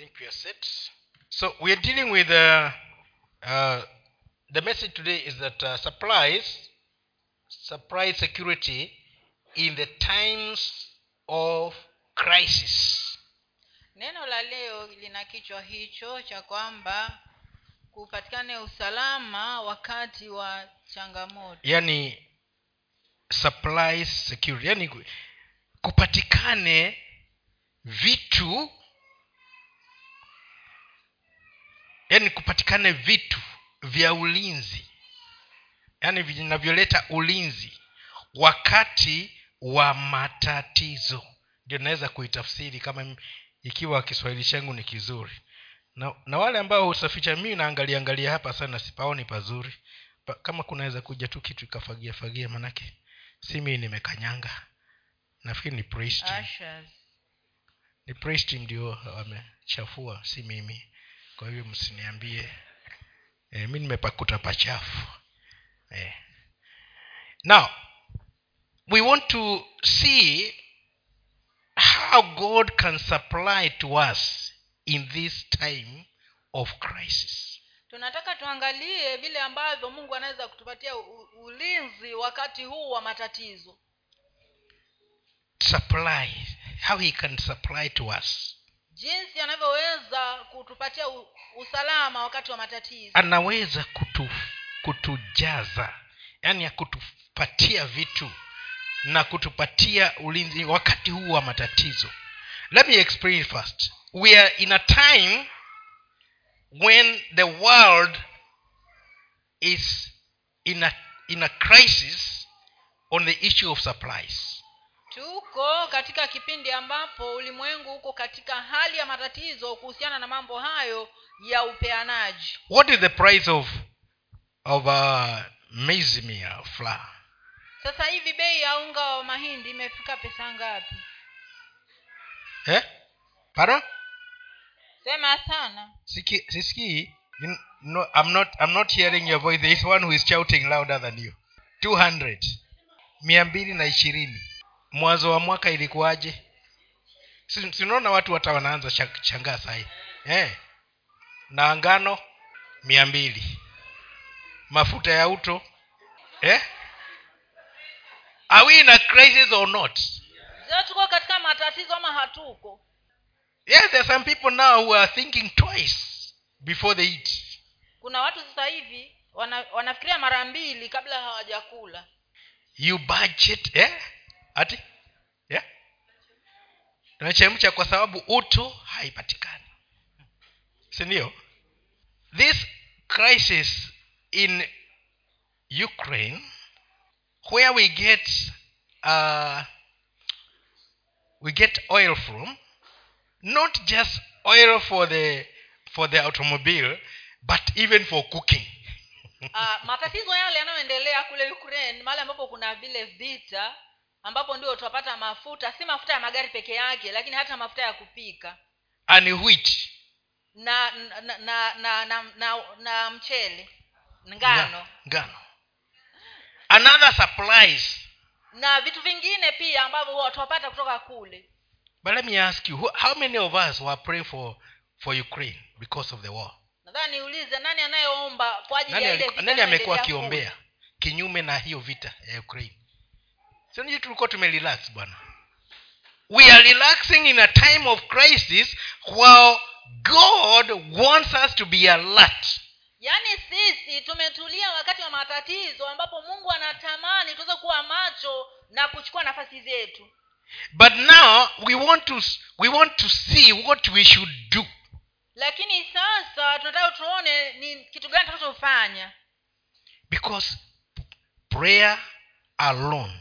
think we are set. So we are dealing with uh, uh, the message today is that uh, supplies supply security in the times of crisis. neno la leo lina kichwa hicho cha kwamba kupatikane usalama wakati wa changamoto Yani supply security, yani kupatikane vitu yani kupatikane vitu vya ulinzi. Yani vinavyoleta ulinzi wakati wa matatizo. Ndio naweza kuitafsiri kama ikiwa kiswahili changu ni kizuri. Na, na wale ambao husafisha mii naangalia angalia hapa sana sipaoni pazuri. Pa, kama kunaweza kuja tu kitu ikafagia fagia manake si mii nimekanyanga. Nafikiri ni ni ndio wamechafua si mimi kwa hivyo msiniambie. E, mi nimepakuta pachafu. E. now we want to see how god can supply to us in this time of crisis. Tunataka tuangalie vile ambavyo mungu anaweza kutupatia ulinzi wakati huu wa matatizo. Supply how he can supply to us jinsi anavyoweza kutupatia usalama wakati wa matatizo. Anaweza kutu, kutujaza yaani ya kutupatia vitu na kutupatia ulinzi wakati huu wa matatizo. Let me explain first. We are in a time when the world is in a, in a crisis on the issue of supplies tuko katika kipindi ambapo ulimwengu uko katika hali ya matatizo kuhusiana na mambo hayo ya upeanaji. What is the price of of uh, flour? Sasa hivi bei ya unga wa mahindi imefika pesa ngapi? Eh? pardon? Sema sana. Siki- sisikii no, I'm, not, i'm not hearing your voice. There is one who is shouting louder than you. 200 mia mbili na ishirini mwanzo wa mwaka ilikuwaje? Sinaona watu hata wanaanza shangaa changaa sahi eh. na ngano mia mbili. Mafuta ya uto. Eh? are we in a crisis or not? Je tuko katika matatizo ama hatuko? Yes there are some people now who are thinking twice before they eat. Kuna watu sasa hivi wana, wanafikiria mara mbili kabla hawajakula. You budget eh? Ati? Yeah? kwa sababu utu haipatikani. Sindio this crisis in ukraine where we get uh, we get oil from not just oil for the for the automobile but even for cooking. Uh, matatizo yale yanayoendelea kule ukraine mahali ambapo kuna vile vita ambapo ndio utapata mafuta si mafuta ya magari peke yake lakini hata mafuta ya kupika. And wheat. Na na na na, na, na, na, na mchele. Ngano. Ngano. Another supplies. Na vitu vingine pia ambavyo huwa tunapata kutoka kule. But let me ask you how many of us were praying for for ukraine because of the war? Nadhani niulize nani anayeomba kwa ajili ya ile nani amekuwa akiombea kinyume na hiyo vita ya ukraine sinji tulikuwa tumerelax bwana. We are relaxing in a time of crisis while god wants us to be alert. Yaani sisi tumetulia wakati wa matatizo ambapo mungu anatamani tuweze kuwa macho na kuchukua nafasi zetu. But now we want to we want to see what we should do. Lakini sasa tunataka tuone ni kitu gani tunachofanya because prayer alone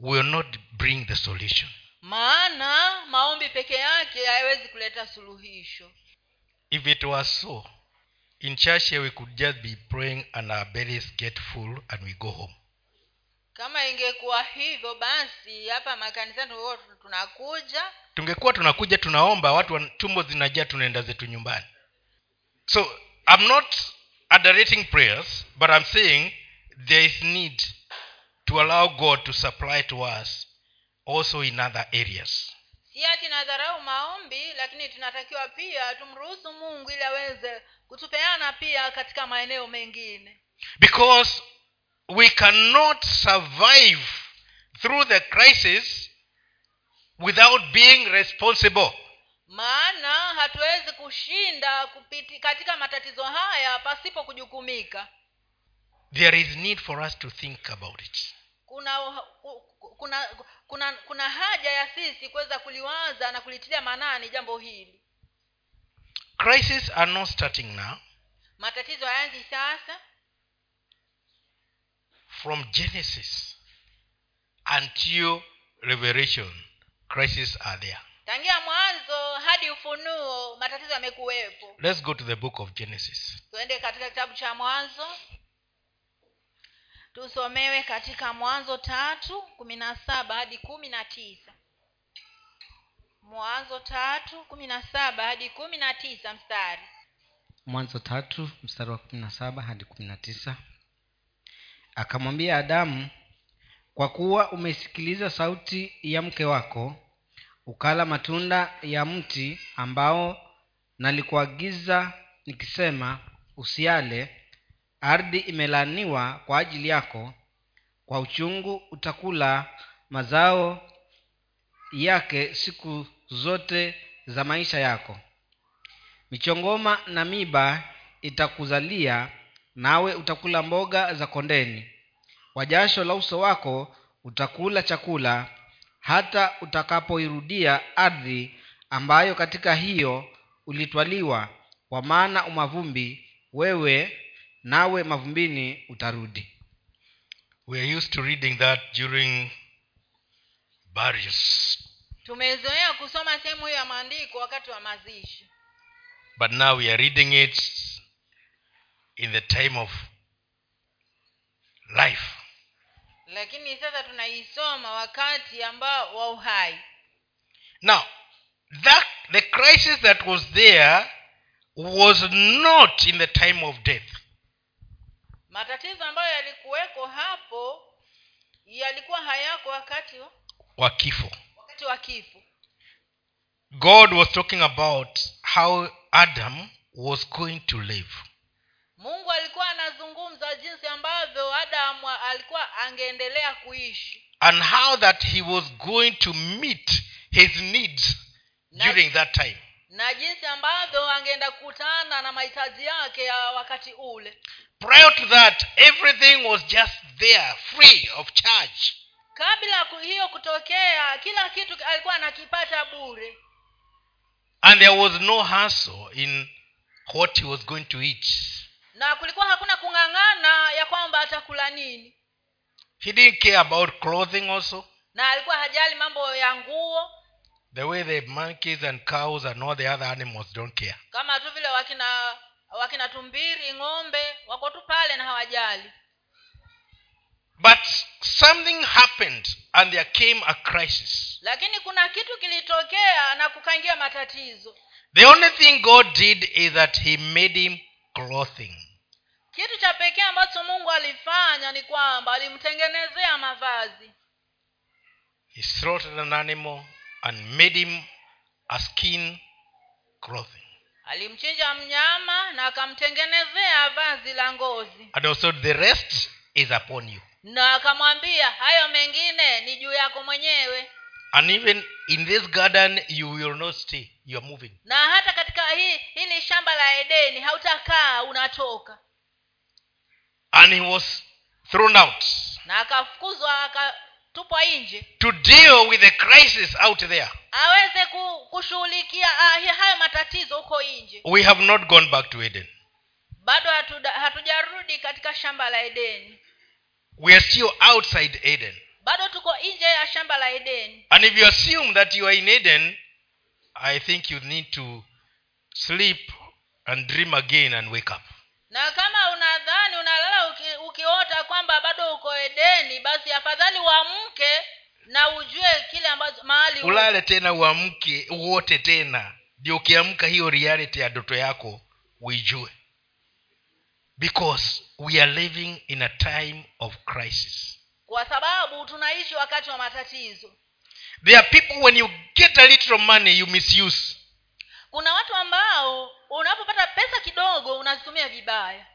will not bring the solution. Maana maombi peke yake hayawezi kuleta suluhisho. If it was so in church here we could just be praying and our bellies get full and we go home. Kama ingekuwa hivyo basi hapa makanisani tunakuja. Tungekuwa tunakuja tunaomba watu tumbo zinajaa tunaenda zetu nyumbani. So i'm not prayers but i'm saying there is need to allow god to supply to us also in other areas. Si ati nadharau maombi lakini tunatakiwa pia tumruhusu mungu ili aweze kutupeana pia katika maeneo mengine. Because we cannot survive through the crisis without being responsible. Maana hatuwezi kushinda kupiti katika matatizo haya pasipo kujukumika. There is need for us to think about it kuna kuna kuna kuna haja ya sisi kuweza kuliwaza na kulitilia maanani jambo hili. Crises are not starting now. Matatizo hayanzi sasa. From genesis until revelation crises are there. Tangia mwanzo hadi ufunuo matatizo yamekuwepo. Let's go to the book of genesis. Tuende katika kitabu cha mwanzo tusomewe katika mwanzo tatu kumi na saba hadi kumi na tisa mwanzo tatu kumi na saba hadi kumi na tisa mstari. Mwanzo tatu mstari wa kumi na saba hadi kumi na tisa akamwambia adamu kwa kuwa umeisikiliza sauti ya mke wako ukala matunda ya mti ambao nalikuagiza nikisema usiale ardhi imelaaniwa kwa ajili yako kwa uchungu utakula mazao yake siku zote za maisha yako. Michongoma na miba itakuzalia nawe utakula mboga za kondeni. Kwa jasho la uso wako utakula chakula hata utakapoirudia ardhi ambayo katika hiyo ulitwaliwa. Kwa maana umavumbi wewe nawe mavumbini utarudi. We are used to reading that during burials. Tumezoea kusoma sehemu hiyo ya maandiko wakati wa mazishi. But now we are reading it in the time of life. Lakini sasa tunaisoma wakati ambao wa uhai. Now that the crisis that was there was not in the time of death matatizo ambayo yalikuweko hapo yalikuwa hayako wakati wa- kifo. wakati wa kifo. God was talking about how adam was going to live. Mungu alikuwa anazungumza jinsi ambavyo adamu alikuwa angeendelea kuishi. And how that he was going to meet his needs Na- during that time na jinsi ambavyo angeenda kukutana na mahitaji yake ya wakati ule. Prior to that everything was just there free of charge. Kabla hiyo kutokea kila kitu alikuwa anakipata bure. And there was no hassle in what he was going to eat. Na kulikuwa hakuna kung'ang'ana ya kwamba atakula nini. He didn't care about clothing also. Na alikuwa hajali mambo ya nguo the way the monkeys and cows and all the other animals don't care. Kama tu vile wakina wakina tumbiri ng'ombe wako tu pale na hawajali. But something happened and there came a crisis. Lakini kuna kitu kilitokea na kukaingia matatizo. The only thing god did is that he made him clothing. Kitu cha pekee ambacho mungu alifanya ni kwamba alimtengenezea mavazi. He slaughtered an animal and made him a skin clothing. Alimchinja mnyama na akamtengenezea vazi la ngozi. And also the rest is upon you. Na akamwambia hayo mengine ni juu yako mwenyewe. And even in this garden you will not stay. You are moving. Na hata katika hii hili shamba la edeni hautakaa unatoka. And he was thrown out. Na akafukuzwa akatupwa nje? To deal with the crisis out there. Aweze kushughulikia ah, hayo matatizo huko nje. We have not gone back to eden. Bado hatujarudi katika shamba la edeni we are still outside eden. Bado tuko nje ya shamba la edeni and if you assume that you are in eden i think you need to sleep and dream again and wake up na kama unadhani unalala uki, ukiota kwamba bado uko edeni basi afadhali uamke na ujue kile ambacho mahali ulale tena uamke uote tena. Ndio ukiamka hiyo reality ya ndoto yako uijue. Because we are living in a time of crisis. Kwa sababu tunaishi wakati wa matatizo. There are people when you get a little money you misuse. Kuna watu ambao unapopata pesa kidogo unazitumia vibaya.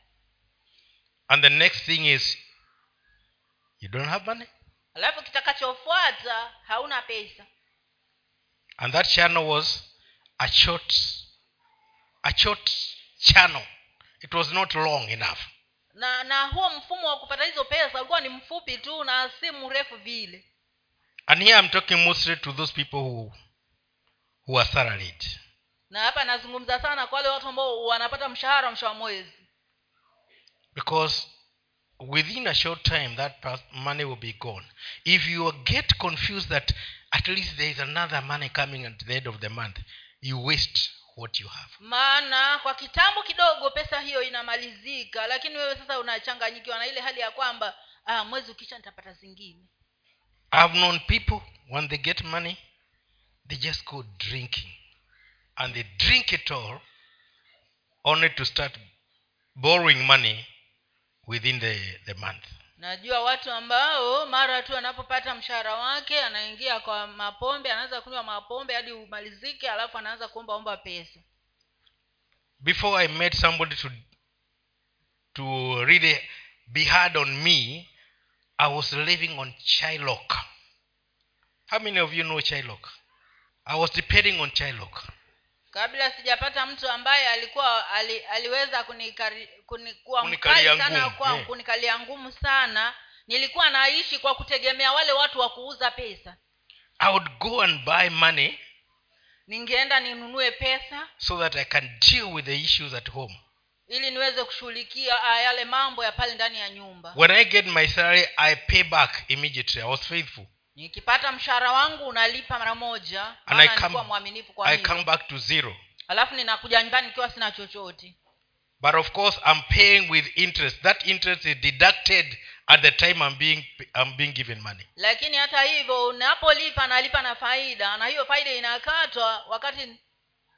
And the next thing is you don't have money. Alafu kitakachofuata hauna pesa. And that channel was a short a short channel. It was not long enough. Na na huo mfumo wa kupata hizo pesa ulikuwa ni mfupi tu na si mrefu vile. And here i'm talking mostly to those people who who are salaried na hapa nazungumza sana kwa wale watu ambao wanapata mshahara mwisho wa mwezi. Because within a short time that money will be gone. If you get confused that at least there is another money coming at the end of the month you waste what you have. Maana kwa kitambo kidogo pesa hiyo inamalizika lakini wewe sasa unachanganyikiwa na ile hali ya kwamba ah, mwezi ukisha nitapata zingine. I've known people when they get money they just go drinking and they drink it all only to start borrowing money within the, the month. Najua watu ambao mara tu anapopata mshahara wake anaingia kwa mapombe anaanza kunywa mapombe hadi umalizike alafu anaanza kuombaomba pesa. Before i met somebody to to really be hard on me i was living on chilok. How many of you know chilok? I was depending on chilok kabla sijapata mtu ambaye alikuwa ali, aliweza kunikari, mkali sana ngumu, kwangu eh. kunikalia ngumu sana nilikuwa naishi kwa kutegemea wale watu wa kuuza pesa. I would go and buy money ningeenda ninunue pesa so that i can deal with the issues at home. ili niweze kushughulikia ah, yale mambo ya pale ndani ya nyumba. When i get my salary i pay back immediately. I was faithful nikipata mshahara wangu unalipa mara moja nilikuwa mwaminifu kwa i come back to zero. Alafu ninakuja nyumbani nikiwa sina chochote. But of course i'm paying with interest. That interest is deducted at the time i'm being i'm being given money. Lakini hata hivyo unapolipa nalipa na faida na hiyo faida inakatwa wakati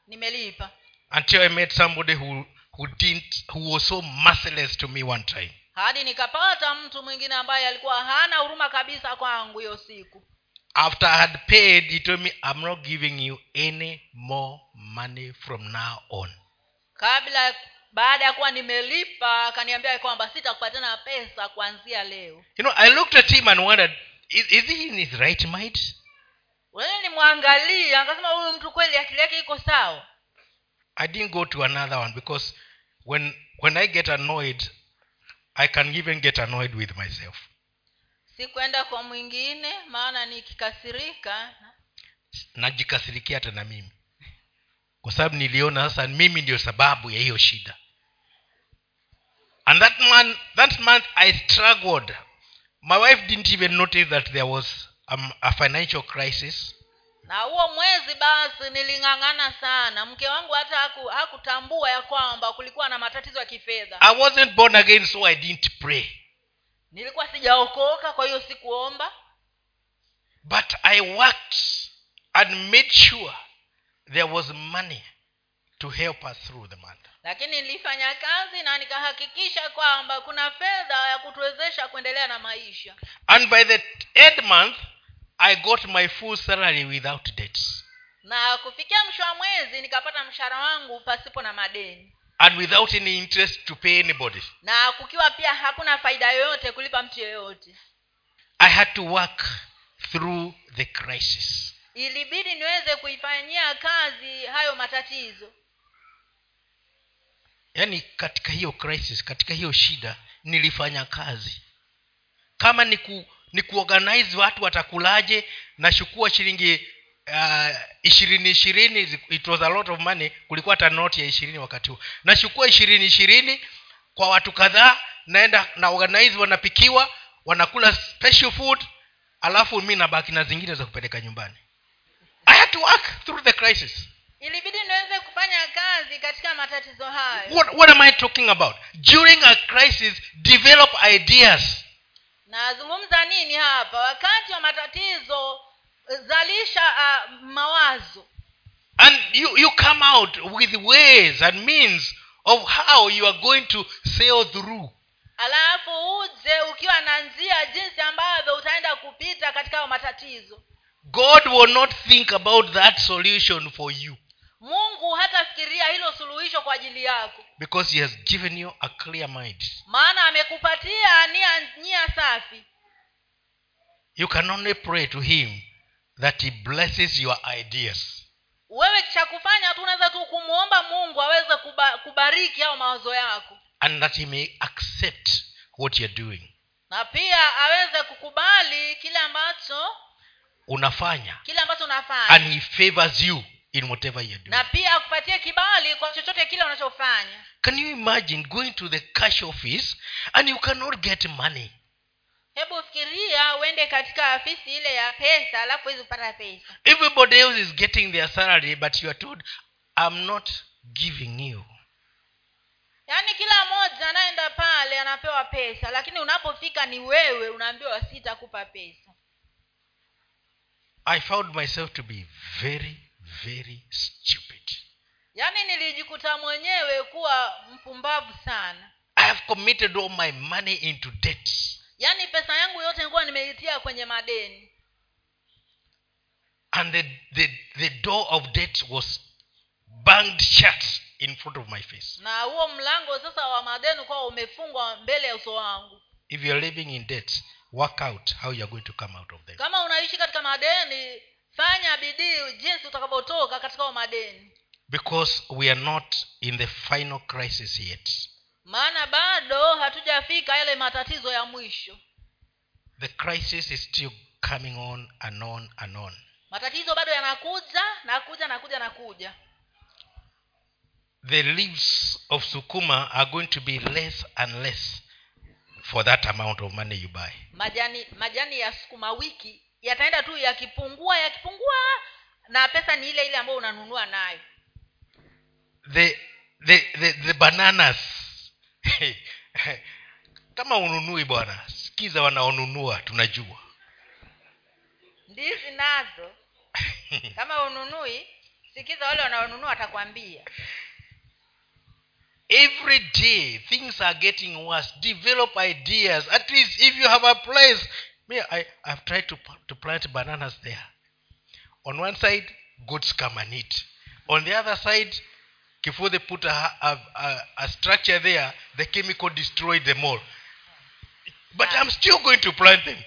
nimelipa. Until i met somebody who who didn't who was so merciless to me one time hadi nikapata mtu mwingine ambaye alikuwa hana huruma kabisa kwangu hiyo siku. After i had paid he told me i'm not giving you any more money from now on. Kabla baada ya kuwa nimelipa akaniambia kwamba sitakupatana pesa kuanzia leo. You know i looked at him and wondered is, is he in his right mind? Wewe nimwangalia akasema huyu mtu kweli akili yake iko sawa? I didn't go to another one because when when i get annoyed i can even get annoyed with myself. Sikwenda kwa mwingine maana nikikasirika najikasirikia hata na mimi. Kwa sababu niliona sasa mimi ndio sababu ya hiyo shida. And that man that month i struggled. My wife didn't even notice that there was um, a financial crisis na huo mwezi basi niling'ang'ana sana. Mke wangu hata hakutambua ya kwamba kulikuwa na matatizo ya kifedha. I wasn't born again so i didn't pray. Nilikuwa sijaokoka kwa hiyo sikuomba. But i worked and made sure there was money to help us through the month. Lakini nilifanya kazi na nikahakikisha kwamba kuna fedha ya kutuwezesha kuendelea na maisha. And by the end month i got my full salary without debts. Na kufikia mwisho wa mwezi nikapata mshahara wangu pasipo na madeni. And without any interest to pay anybody. Na kukiwa pia hakuna faida yoyote kulipa mtu yeyote. I had to work through the crisis. Ilibidi niweze kuifanyia kazi hayo matatizo. Yaani katika hiyo crisis katika hiyo shida nilifanya kazi. Kama ni ku, ni kuorganize watu watakulaje nashukua shilingi uh, ishirini ishirini it was a lot of money kulikuwa hata noti ya ishirini wakati huo. Nashukua ishirini ishirini kwa watu kadhaa naenda na organize wanapikiwa wanakula special food alafu mi nabaki na zingine za kupeleka nyumbani. I had to work through the crisis. Ilibidi niweze kufanya kazi katika matatizo hayo. What, what am i talking about? During a crisis develop ideas nazungumza nini hapa? Wakati wa matatizo zalisha uh, mawazo. And you, you come out with ways and means of how you are going to sail through. Alafu uje ukiwa na njia jinsi ambavyo utaenda kupita katika hayo matatizo. God will not think about that solution for you mungu hatafikiria hilo suluhisho kwa ajili yako. Because he has given you a clear mind. Maana amekupatia nia nia safi. You can only pray to him that he blesses your ideas. Wewe cha kufanya tu unaweza tu kumwomba mungu aweze kuba, kubariki au mawazo yako. And that he may accept what you're doing. Na pia aweze kukubali kile ambacho unafanya. kile ambacho unafanya. And he favors you in whatever you do na pia akupatie kibali kwa chochote kile unachofanya. Can you imagine going to the cash office and you cannot get money? Hebu fikiria uende katika afisi ile ya pesa alafu huwezi kupata pesa. Everybody else is getting their salary but you are told i'm not giving you. Yaani kila mmoja anaenda pale anapewa pesa lakini unapofika ni wewe unaambiwa sitakupa pesa. I found myself to be very very stupid. Yaani nilijikuta mwenyewe kuwa mpumbavu sana. I have committed all my money into debt. Yaani pesa yangu yote nilikuwa nimeitia kwenye madeni. And the, the, the door of debt was banged shut in front of my face. Na huo mlango sasa wa madeni kuwa umefungwa mbele ya uso wangu. If you're living in debt work out how you're going to come out of them. Kama unaishi katika madeni fanya bidii jinsi utakavyotoka katika madeni. Because we are not in the final crisis yet. Maana bado hatujafika yale matatizo ya mwisho. The crisis is still coming on and on and on. Matatizo bado yanakuja nakuja nakuja nakuja. The leaves of sukuma are going to be less and less for that amount of money you buy. Majani majani ya sukuma wiki yataenda tu yakipungua yakipungua na pesa ni ile ile ambayo unanunua nayo. The the the, the bananas. Kama ununui bwana sikiza wanaonunua tunajua. Ndizi nazo. Kama ununui sikiza wale wanaonunua watakwambia. Every day things are getting worse. Develop ideas. At least if you have a place me i i've tried to, to plant bananas there. On one side goods come and eat. On the other side before they put a, a, a, a structure there the chemical destroyed them all. But i'm still going to plant them.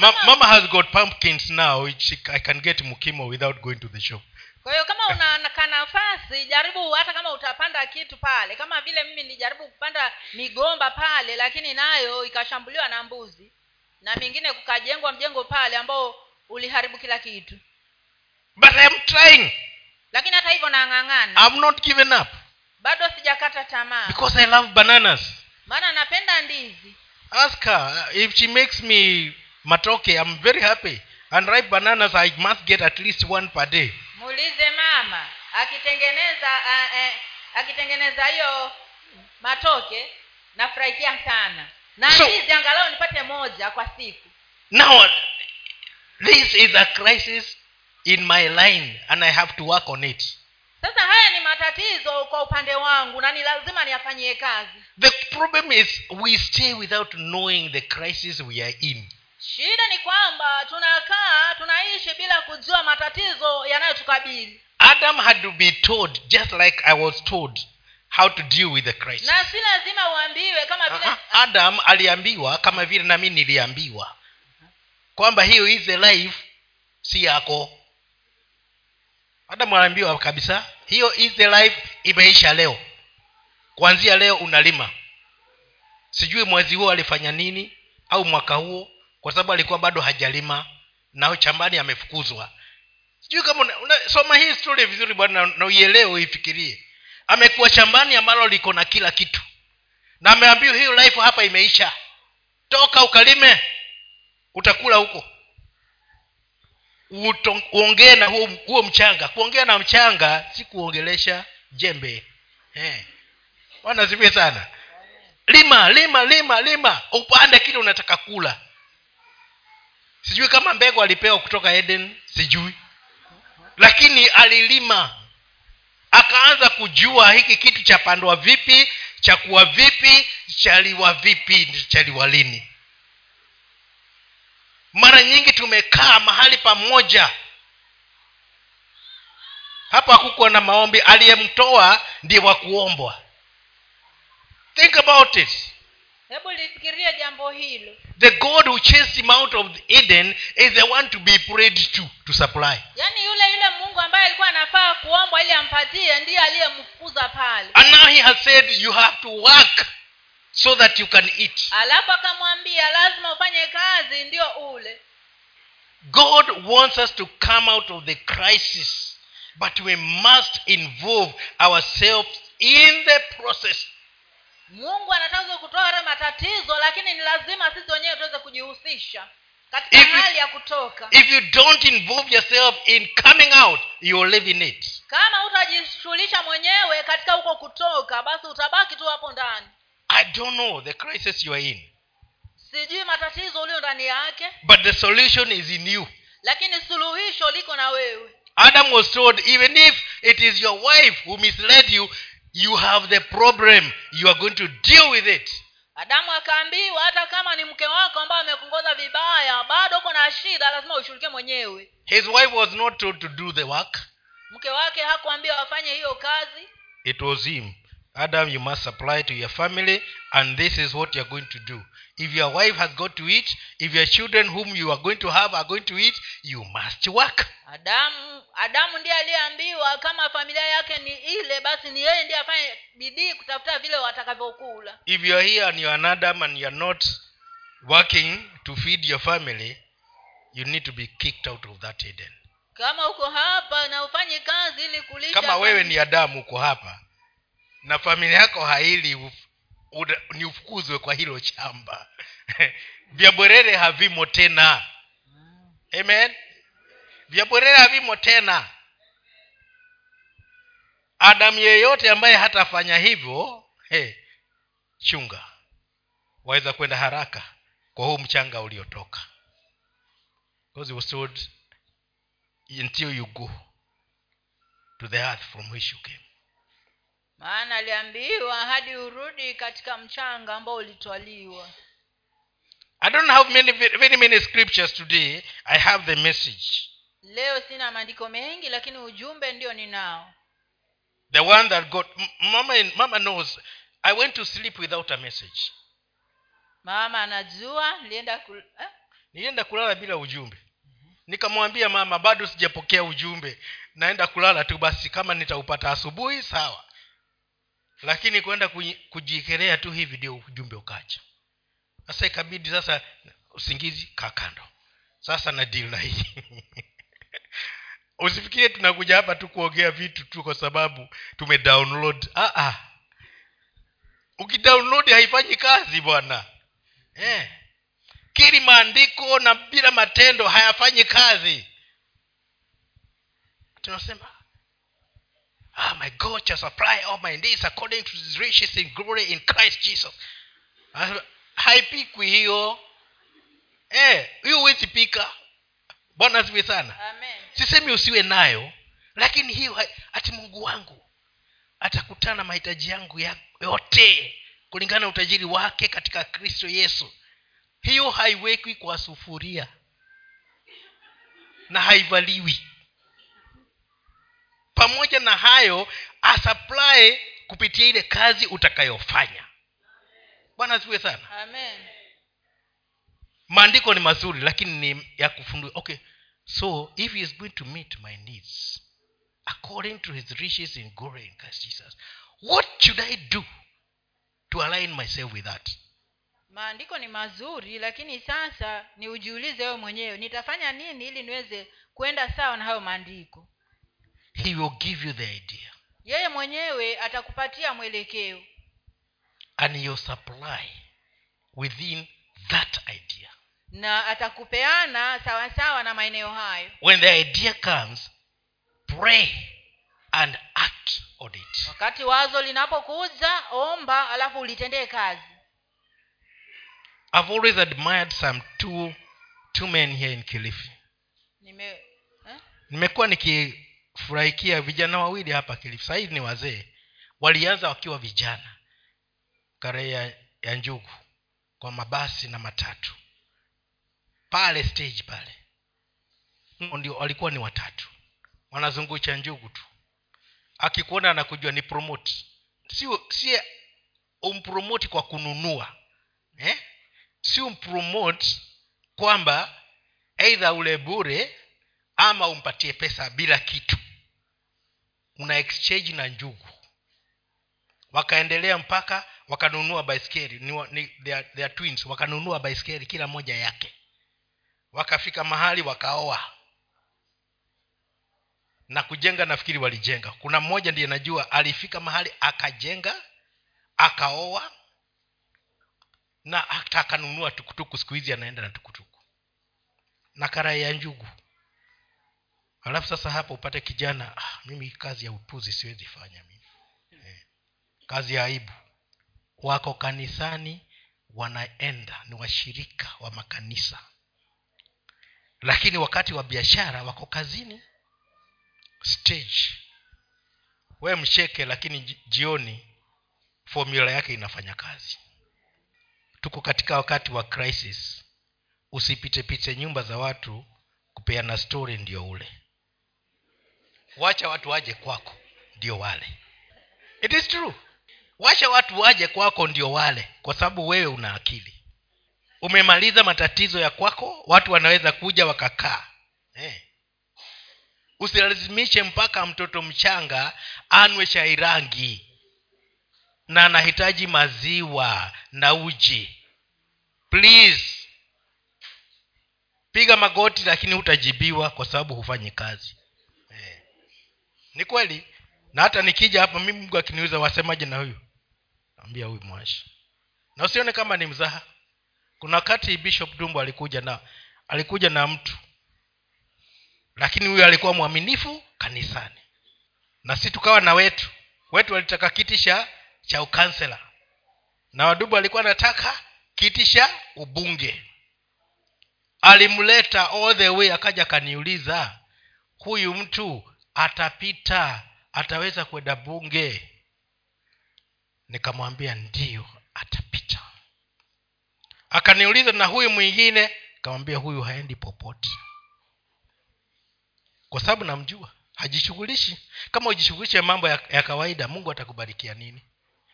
Ma- mama has got pumpkins now which i can get mukimo without going to the shop. Kwa hiyo kama una ka nafasi jaribu hata kama utapanda kitu pale. Kama vile mimi nilijaribu kupanda migomba pale lakini nayo ikashambuliwa na mbuzi na mingine kukajengwa mjengo pale ambao uliharibu kila kitu. But i'm trying. Lakini hata hivyo nang'ang'ana. I'm not given up. Bado sijakata tamaa. Because i love bananas. Maana napenda ndizi. Ask her uh, if she makes me matoke i'm very happy. And ripe bananas i must get at least one per day. Muulize mama akitengeneza uh, eh, akitengeneza hiyo matoke nafurahikia sana na So- ndizi angalau nipate moja kwa siku. now this is a crisis in my line and i have to work on it. Sasa haya ni matatizo kwa upande wangu na ni lazima niyafanyie kazi. The problem is we stay without knowing the crisis we are in. Shida ni kwamba tunakaa tunaishi bila kujua matatizo yanayotukabili. Adam had to be told just like i was told how to deal with the crisis. Na si lazima uambiwe kama vile Aha, adam aliambiwa kama vile nami niliambiwa. Kwamba hiyo is the life si yako. Adam aliambiwa kabisa hiyo is the life imeisha leo. Kuanzia leo unalima. Sijui mwezi huo alifanya nini au mwaka huo kwa sababu alikuwa bado hajalima nao chambani amefukuzwa. Sijui kama una, una, soma hii story vizuri bwana na- na uielewe uifikirie amekuwa shambani ambalo liko na kila kitu. Na ameambiwa hiyo life hapa imeisha. Toka ukalime utakula huko. Uongee na huo, huo mchanga. Kuongea na mchanga si kuongelesha jembe. Eh. sana. Lima lima lima lima. Upande kile unataka kula. Sijui kama mbegu alipewa kutoka eden sijui. Lakini alilima akaanza kujua hiki kitu cha pandwa vipi cha kuwa vipi chaliwa vipi chaliwa lini. Mara nyingi tumekaa mahali pamoja. Hapa hakukuwa na maombi aliyemtoa ndiye wa kuombwa. Think about it hebu lifikirie jambo hilo. The god who chased him out of eden is the one to be prayed to to supply. Yaani yule yule mungu ambaye alikuwa anafaa kuombwa ili ampatie ndiye aliyemfukuza pale. And now he has said you have to work so that you can eat. Alafu akamwambia lazima ufanye kazi ndio ule. God wants us to come out of the crisis but we must involve ourselves in the process mungu anataka kutoa yale matatizo lakini ni lazima sisi wenyewe tuweze kujihusisha katika If hali ya kutoka. if you don't involve yourself in coming out you live in it. Kama utajishughulisha mwenyewe katika huko kutoka basi utabaki tu hapo ndani. I don't know the crisis you are in. Sijui matatizo ulio ndani yake but the solution is in you. lakini suluhisho liko na wewe. Adam was told even if it is your wife who misled you you have the problem. You are going to deal with it. Adamu akaambiwa hata kama ni mke wako ambaye amekungoza vibaya bado uko na shida lazima ushughulikie mwenyewe. His wife was not told to do the work. Mke wake hakuambia wafanye hiyo kazi. It was him. Adam you must supply to your family and this is what you are going to do if your wife has got to eat if your children whom you are going to have are going to eat you must work. Adamu adamu ndiye aliyeambiwa kama familia yake ni ile basi ni yeye ndiye afanye bidii kutafuta vile watakavyokula. If you are here and you are an adam and you are not working to feed your family you need to be kicked out of that eden. Kama uko hapa na ufanyi kazi ili kulisha kama wewe ni adamu uko hapa na familia yako haili uf- uda- ni ufukuzwe kwa hilo shamba vya bwerere havimo tena. Amen? Vya bwerere havimo tena. Adamu yeyote ambaye hatafanya hivyo hey, chunga. Waweza kwenda haraka kwa huu mchanga uliotoka. Until you go to the earth from which you came maana aliambiwa hadi urudi katika mchanga ambao ulitwaliwa. I don't have many very many scriptures today. I have the message. Leo sina maandiko mengi lakini ujumbe ndio ninao. The one that got mama, mama knows i went to sleep without a message. Mama anajua nilienda kul... eh? nilienda kulala bila ujumbe. Nikamwambia mama bado sijapokea ujumbe. Naenda kulala tu basi kama nitaupata asubuhi sawa lakini kwenda kuji- kujiekelea tu hivi ndio ujumbe ukacha sasa ikabidi sasa usingizi kaa kando. Sasa na deal na hii. Usifikirie tunakuja hapa tu kuongea vitu tu kwa sababu tumedownload ah, ah. ukidownload haifanyi kazi bwana. Eh. Kiri maandiko na bila matendo hayafanyi kazi. Tunasema ah, my god shall supply all my needs according to his riches in glory in christ jesus. Ah, haipikwi hiyo. Eh, hiyo huwezi pika. Bwana asiwe sana. Amen. Sisemi usiwe nayo lakini hiyo ati mungu wangu atakutana mahitaji yangu ya yote kulingana na utajiri wake katika kristo yesu. Hiyo haiwekwi kwa sufuria na haivaliwi pamoja na hayo asupply kupitia ile kazi utakayofanya. Bwana asiwe sana. Amen. Maandiko ni mazuri lakini ni ya kufundua. Okay so if he is going to meet my needs according to his riches in glory in christ jesus what should i do to align myself with that? Maandiko ni mazuri lakini sasa ni ujiulize wewe mwenyewe nitafanya nini ili niweze kwenda sawa na hayo maandiko he will give you the idea. Yeye mwenyewe atakupatia mwelekeo. And he'll supply within that idea. Na atakupeana sawasawa na maeneo hayo. When the idea comes pray and act on it. Wakati wazo linapokuza omba alafu ulitendee kazi. I've always admired some two two men here in kilifi. Nime eh? nimekuwa nikifurahikia vijana wawili hapa kilifi sahii ni wazee. Walianza wakiwa vijana karehe ya, ya njugu kwa mabasi na matatu. Pale stage pale. Ndio walikuwa ni watatu. Wanazungucha njugu tu. Akikuona anakujua ni promote. Sio sie umpromoti kwa kununua eh? si umpromote kwamba eidha ule bure ama umpatie pesa bila kitu una exchange na njugu. Wakaendelea mpaka wakanunua baiskeli ni, ni, they are, they are twins. Wakanunua baiskeli kila moja yake. Wakafika mahali wakaoa. Na kujenga nafikiri walijenga. Kuna mmoja ndiye najua alifika mahali akajenga akaoa na hata akanunua tukutuku. Siku hizi anaenda na tukutuku. Na karai ya njugu alafu sasa hapa upate kijana ah, mimi kazi ya upuzi siwezi fanya mimi. Eh, kazi ya aibu. Wako kanisani wanaenda ni washirika wa makanisa. Lakini wakati wa biashara wako kazini. Stage. We mcheke lakini jioni formula yake inafanya kazi. Tuko katika wakati wa crisis. Usipitepite nyumba za watu kupeana story ndio ule wacha watu waje kwako ndio wale. It is true. Wacha watu waje kwako ndio wale kwa sababu wewe una akili. Umemaliza matatizo ya kwako watu wanaweza kuja wakakaa. Eh. usilazimishe mpaka mtoto mchanga anwe shairangi na anahitaji maziwa na uji. Please. Piga magoti lakini hutajibiwa kwa sababu hufanyi kazi. Ni kweli. Na hata nikija hapa mimi mungu akiniuza wasemaje na huyu? Ambia huyu mwashi na usione kama ni mzaha. Kuna wakati bishop dumbo alikuja na alikuja na mtu. Lakini huyu alikuwa mwaminifu kanisani. Na si tukawa na wetu. Wetu walitaka kiti cha cha ukansela. Na wadubu alikuwa anataka kiti cha ubunge. Alimleta all the way akaja akaniuliza huyu mtu atapita ataweza kwenda bunge. Nikamwambia ndiyo atapita. Akaniuliza na huyu mwingine? Nikamwambia huyu haendi popote. Kwa sababu namjua hajishughulishi. Kama ujishughulishe mambo ya, ya kawaida mungu atakubarikia nini?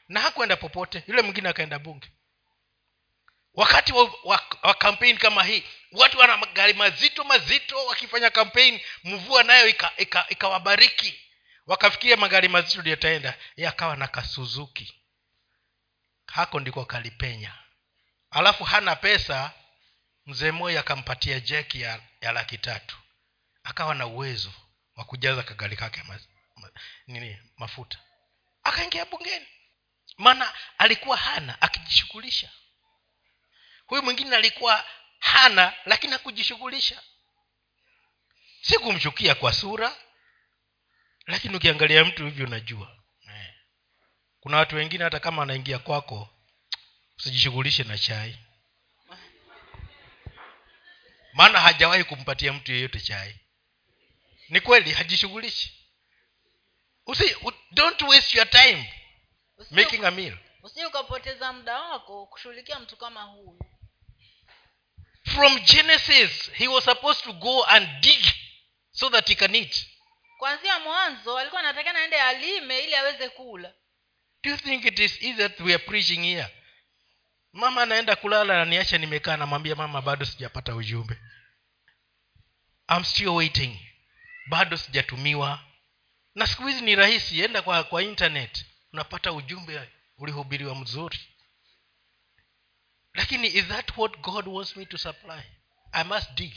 Na hakwenda popote. Yule mwingine akaenda bunge wakati wa, wa, wa kampeni kama hii watu wana magari mazito mazito wakifanya kampeni mvua nayo ikawabariki ika, ika wakafikiria magari mazito ndio yataenda yakawa na kasuzuki. Hako ndiko kalipenya. Alafu hana pesa mzee moya akampatia jeki ya, ya laki tatu. Akawa na uwezo wa kujaza kagari kake ma, ma, nini mafuta. Akaingia bungeni. Maana alikuwa hana akijishughulisha huyu mwingine alikuwa hana lakini hakujishughulisha. Si kumchukia kwa sura lakini ukiangalia mtu hivyo unajua. Eh. kuna watu wengine hata kama anaingia kwako usijishughulishe na chai. Maana hajawahi kumpatia mtu yeyote chai. Ni kweli hajishughulishi. Usi, don't waste your time making a meal. Usije ukapoteza muda wako kushughulikia mtu kama huyu from genesis he was supposed to go and dig so that he can eat. Kwanzia mwanzo alikuwa anatakana aende alime ili aweze kula. Do you think it is easy that we are preaching here? Mama anaenda kulala naniacha nimekaa namwambia mama bado sijapata ujumbe. I'm still waiting. Bado sijatumiwa. Na siku hizi ni rahisi enda kwa kwa internet unapata ujumbe ulihubiriwa mzuri lakini is that what god wants me to supply? I must dig.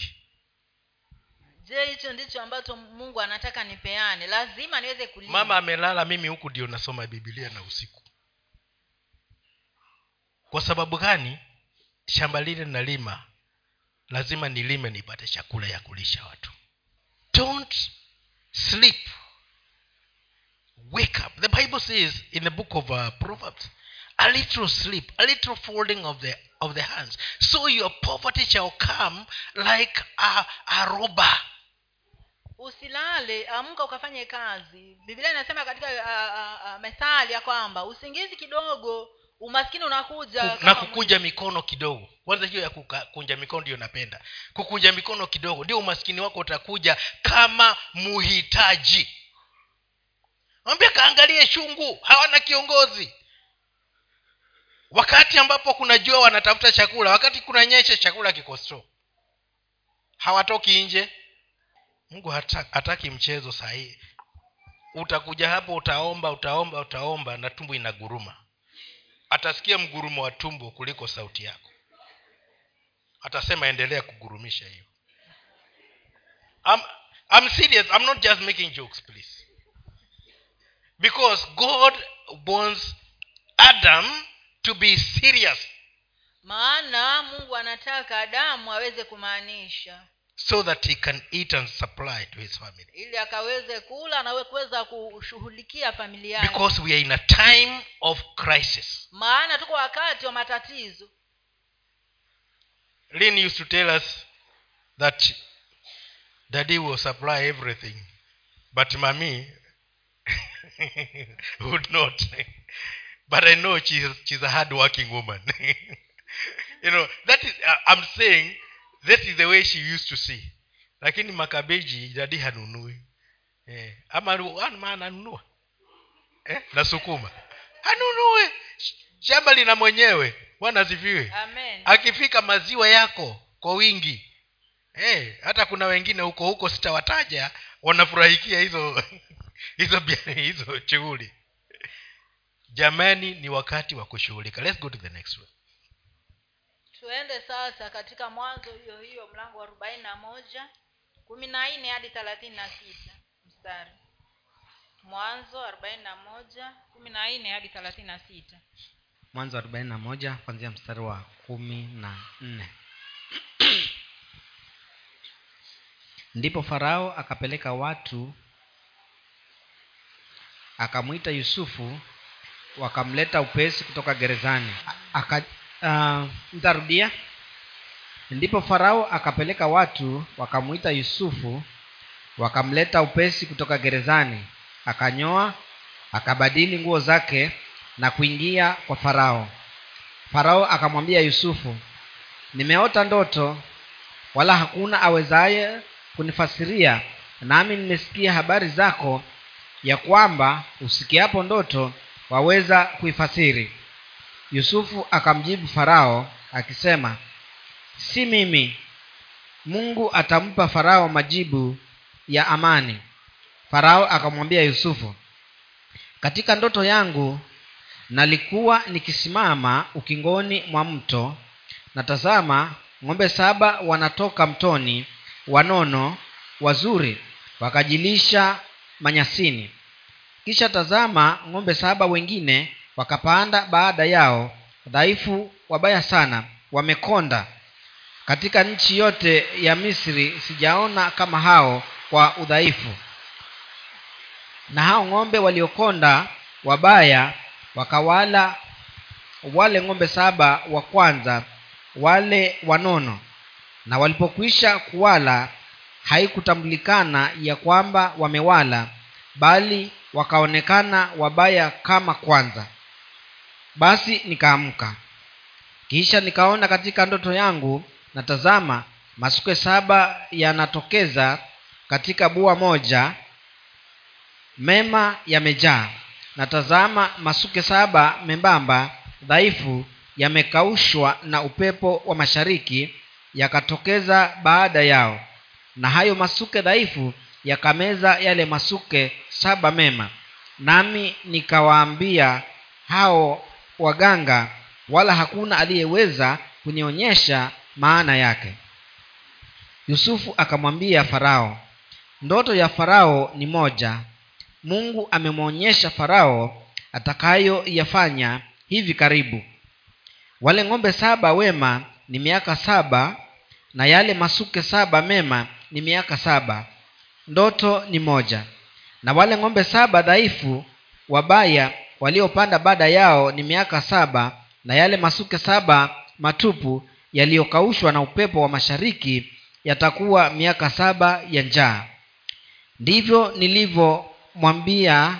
Je hicho ndicho ambacho mungu anataka nipeane? Lazima niweze kulima. Mama amelala mimi huku ndio nasoma bibilia na usiku. Kwa sababu gani? Shamba lile nalima lazima nilime nipate chakula ya kulisha watu. Don't sleep. Wake up. The bible says in the book of uh, proverbs a little sleep a little folding of the of the hands. So your poverty shall come like a, a robber. Usilale amka ukafanye kazi. Biblia inasema katika uh, uh, uh, methali ya kwamba usingizi kidogo umaskini unakuja na kukunja mikono kidogo. Kwanza hiyo ya kukunja mikono ndio napenda. Kukunja mikono kidogo ndio umaskini wako utakuja kama muhitaji. Ambia kaangalie shungu hawana kiongozi wakati ambapo kuna jua wanatafuta chakula wakati kuna nyesha chakula kiko hawatoki nje. Mungu hataki mchezo sahii utakuja hapo utaomba utaomba utaomba na tumbo inaguruma. Atasikia mgurumo wa tumbo kuliko sauti yako. Atasema endelea kugurumisha hiyo. I'm, I'm serious. I'm not just making jokes please. Because god wants adam to be serious. Maana mungu anataka adamu aweze kumaanisha. So that he can eat and supply to his family. Ili akaweze kula na kuweza kushughulikia familia because we are in a time of crisis. Maana tuko wakati wa matatizo. Lin used to tell us that daddy will supply everything but mami would not but i know she's, she's a hard working woman. You know that is uh, i'm saying this is the way she used to see. Lakini makabeji dadi hanunui. Eh, ama ananunua. Eh, na sukuma. Hanunue. Shamba lina mwenyewe. Bwana asifiwe. Amen. Akifika maziwa yako kwa wingi. Hey, hata kuna wengine huko huko sitawataja wanafurahikia hizo hizo hizo shughuli jamani ni wakati wa kushughulika. Let's go to the next one. Tuende sasa katika mwanzo hiyo hiyo mlango wa arobaini na moja kumi na nne hadi thelathini na sita. Mstari. Mwanzo arobaini na moja kumi na nne hadi thelathini na sita. Mwanzo arobaini na moja kwanzia mstari wa kumi na nne. Ndipo farao akapeleka watu akamwita yusufu wakamleta upesi kutoka gerezani. Aka, uh, ntarudia ndipo farao akapeleka watu wakamwita yusufu wakamleta upesi kutoka gerezani akanyoa akabadili nguo zake na kuingia kwa farao. Farao akamwambia yusufu nimeota ndoto wala hakuna awezaye kunifasiria nami nimesikia habari zako ya kwamba usikiapo ndoto waweza kuifasiri. Yusufu akamjibu farao akisema si mimi. Mungu atampa farao majibu ya amani. Farao akamwambia yusufu katika ndoto yangu nalikuwa nikisimama ukingoni mwa mto na tazama ng'ombe saba wanatoka mtoni wanono wazuri wakajilisha manyasini kisha tazama ng'ombe saba wengine wakapanda baada yao dhaifu wabaya sana wamekonda. Katika nchi yote ya misri sijaona kama hao kwa udhaifu. Na hao ng'ombe waliokonda wabaya wakawala wale ng'ombe saba wa kwanza wale wanono na walipokwisha kuwala haikutambulikana ya kwamba wamewala bali wakaonekana wabaya kama kwanza. Basi nikaamka. Kisha nikaona katika ndoto yangu natazama masuke saba yanatokeza katika bua moja mema yamejaa. Natazama masuke saba membamba dhaifu yamekaushwa na upepo wa mashariki yakatokeza baada yao. Na hayo masuke dhaifu yakameza yale masuke saba mema. Nami nikawaambia hao waganga wala hakuna aliyeweza kunionyesha maana yake. Yusufu akamwambia farao ndoto ya farao ni moja. Mungu amemwonyesha farao atakayoyafanya hivi karibu. Wale ng'ombe saba wema ni miaka saba na yale masuke saba mema ni miaka saba. Ndoto ni moja na wale ng'ombe saba dhaifu wabaya waliopanda baada yao ni miaka saba na yale masuke saba matupu yaliyokaushwa na upepo wa mashariki yatakuwa miaka saba ya njaa. Ndivyo nilivyomwambia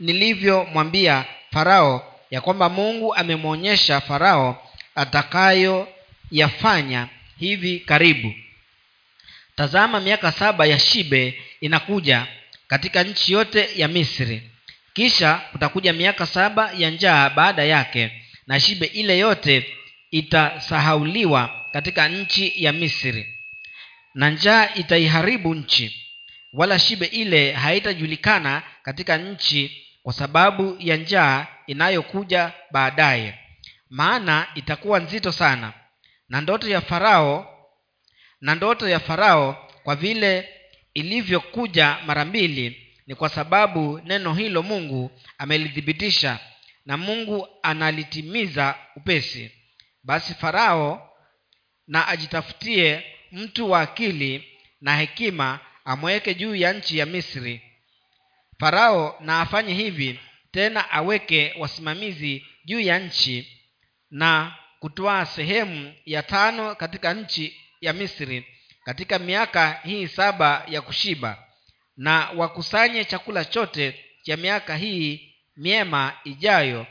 nilivyomwambia farao ya kwamba mungu amemwonyesha farao atakayoyafanya hivi karibu. Tazama miaka saba ya shibe inakuja katika nchi yote ya misri. Kisha kutakuja miaka saba ya njaa baada yake na shibe ile yote itasahauliwa katika nchi ya misri. Na njaa itaiharibu nchi wala shibe ile haitajulikana katika nchi kwa sababu ya njaa inayokuja baadaye. Maana itakuwa nzito sana na ndoto ya farao na ndoto ya farao kwa vile ilivyokuja mara mbili ni kwa sababu neno hilo mungu amelithibitisha na mungu analitimiza upesi. Basi farao na ajitafutie mtu wa akili na hekima amweke juu ya nchi ya misri. Farao na afanye hivi tena aweke wasimamizi juu ya nchi na kutwaa sehemu ya tano katika nchi ya misri katika miaka hii saba ya kushiba na wakusanye chakula chote cha miaka hii miema ijayo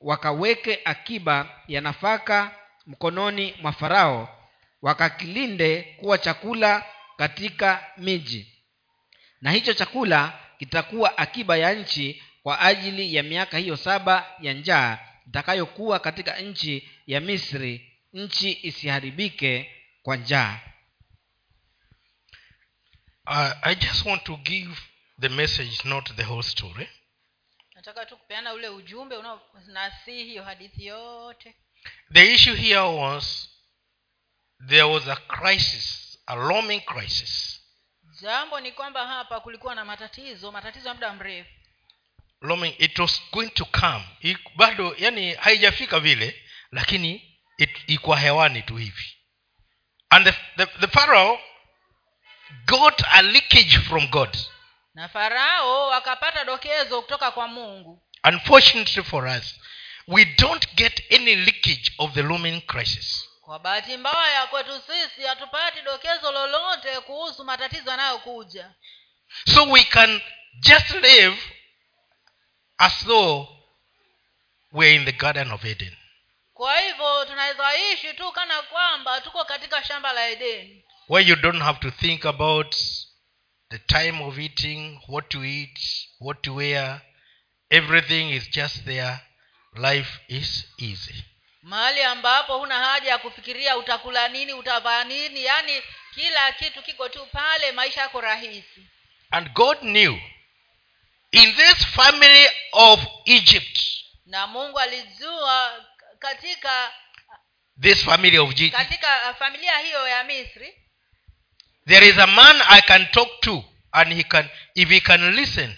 wakaweke akiba ya nafaka mkononi mwa farao wakakilinde kuwa chakula katika miji. Na hicho chakula kitakuwa akiba ya nchi kwa ajili ya miaka hiyo saba ya njaa itakayokuwa katika nchi ya misri nchi isiharibike kwa njaa Uh, I just want to give the message, not the whole story. nataka tu kupeana ule ujumbe unaonasihi hiyo hadithi yote The issue here was there was a crisis, a looming crisis. jambo ni kwamba hapa kulikuwa na matatizo matatizo ya muda mrefu Looming, it was going to come. I, bado yani haijafika vile lakini it- iko hewani tu hivi and the, the, the pharaoh got a leakage from god. Na farao akapata dokezo kutoka kwa mungu. Unfortunately for us we don't get any leakage of the looming crisis. Kwa bahati mbaya kwetu sisi hatupati dokezo lolote kuhusu matatizo yanayokuja. So we can just live as though we're in the garden of eden. Kwa hivyo tunaweza ishi tu kana kwamba tuko katika shamba la edeni where you don't have to think about the time of eating what to eat what to wear. Everything is just there. Life is easy. Mahali ambapo huna haja ya kufikiria utakula nini utavaa nini yaani kila kitu kiko tu pale maisha yako rahisi. And god knew in this family of egypt na mungu alijua katika this family of katika familia hiyo ya misri there is a man i can talk to and he can if he can listen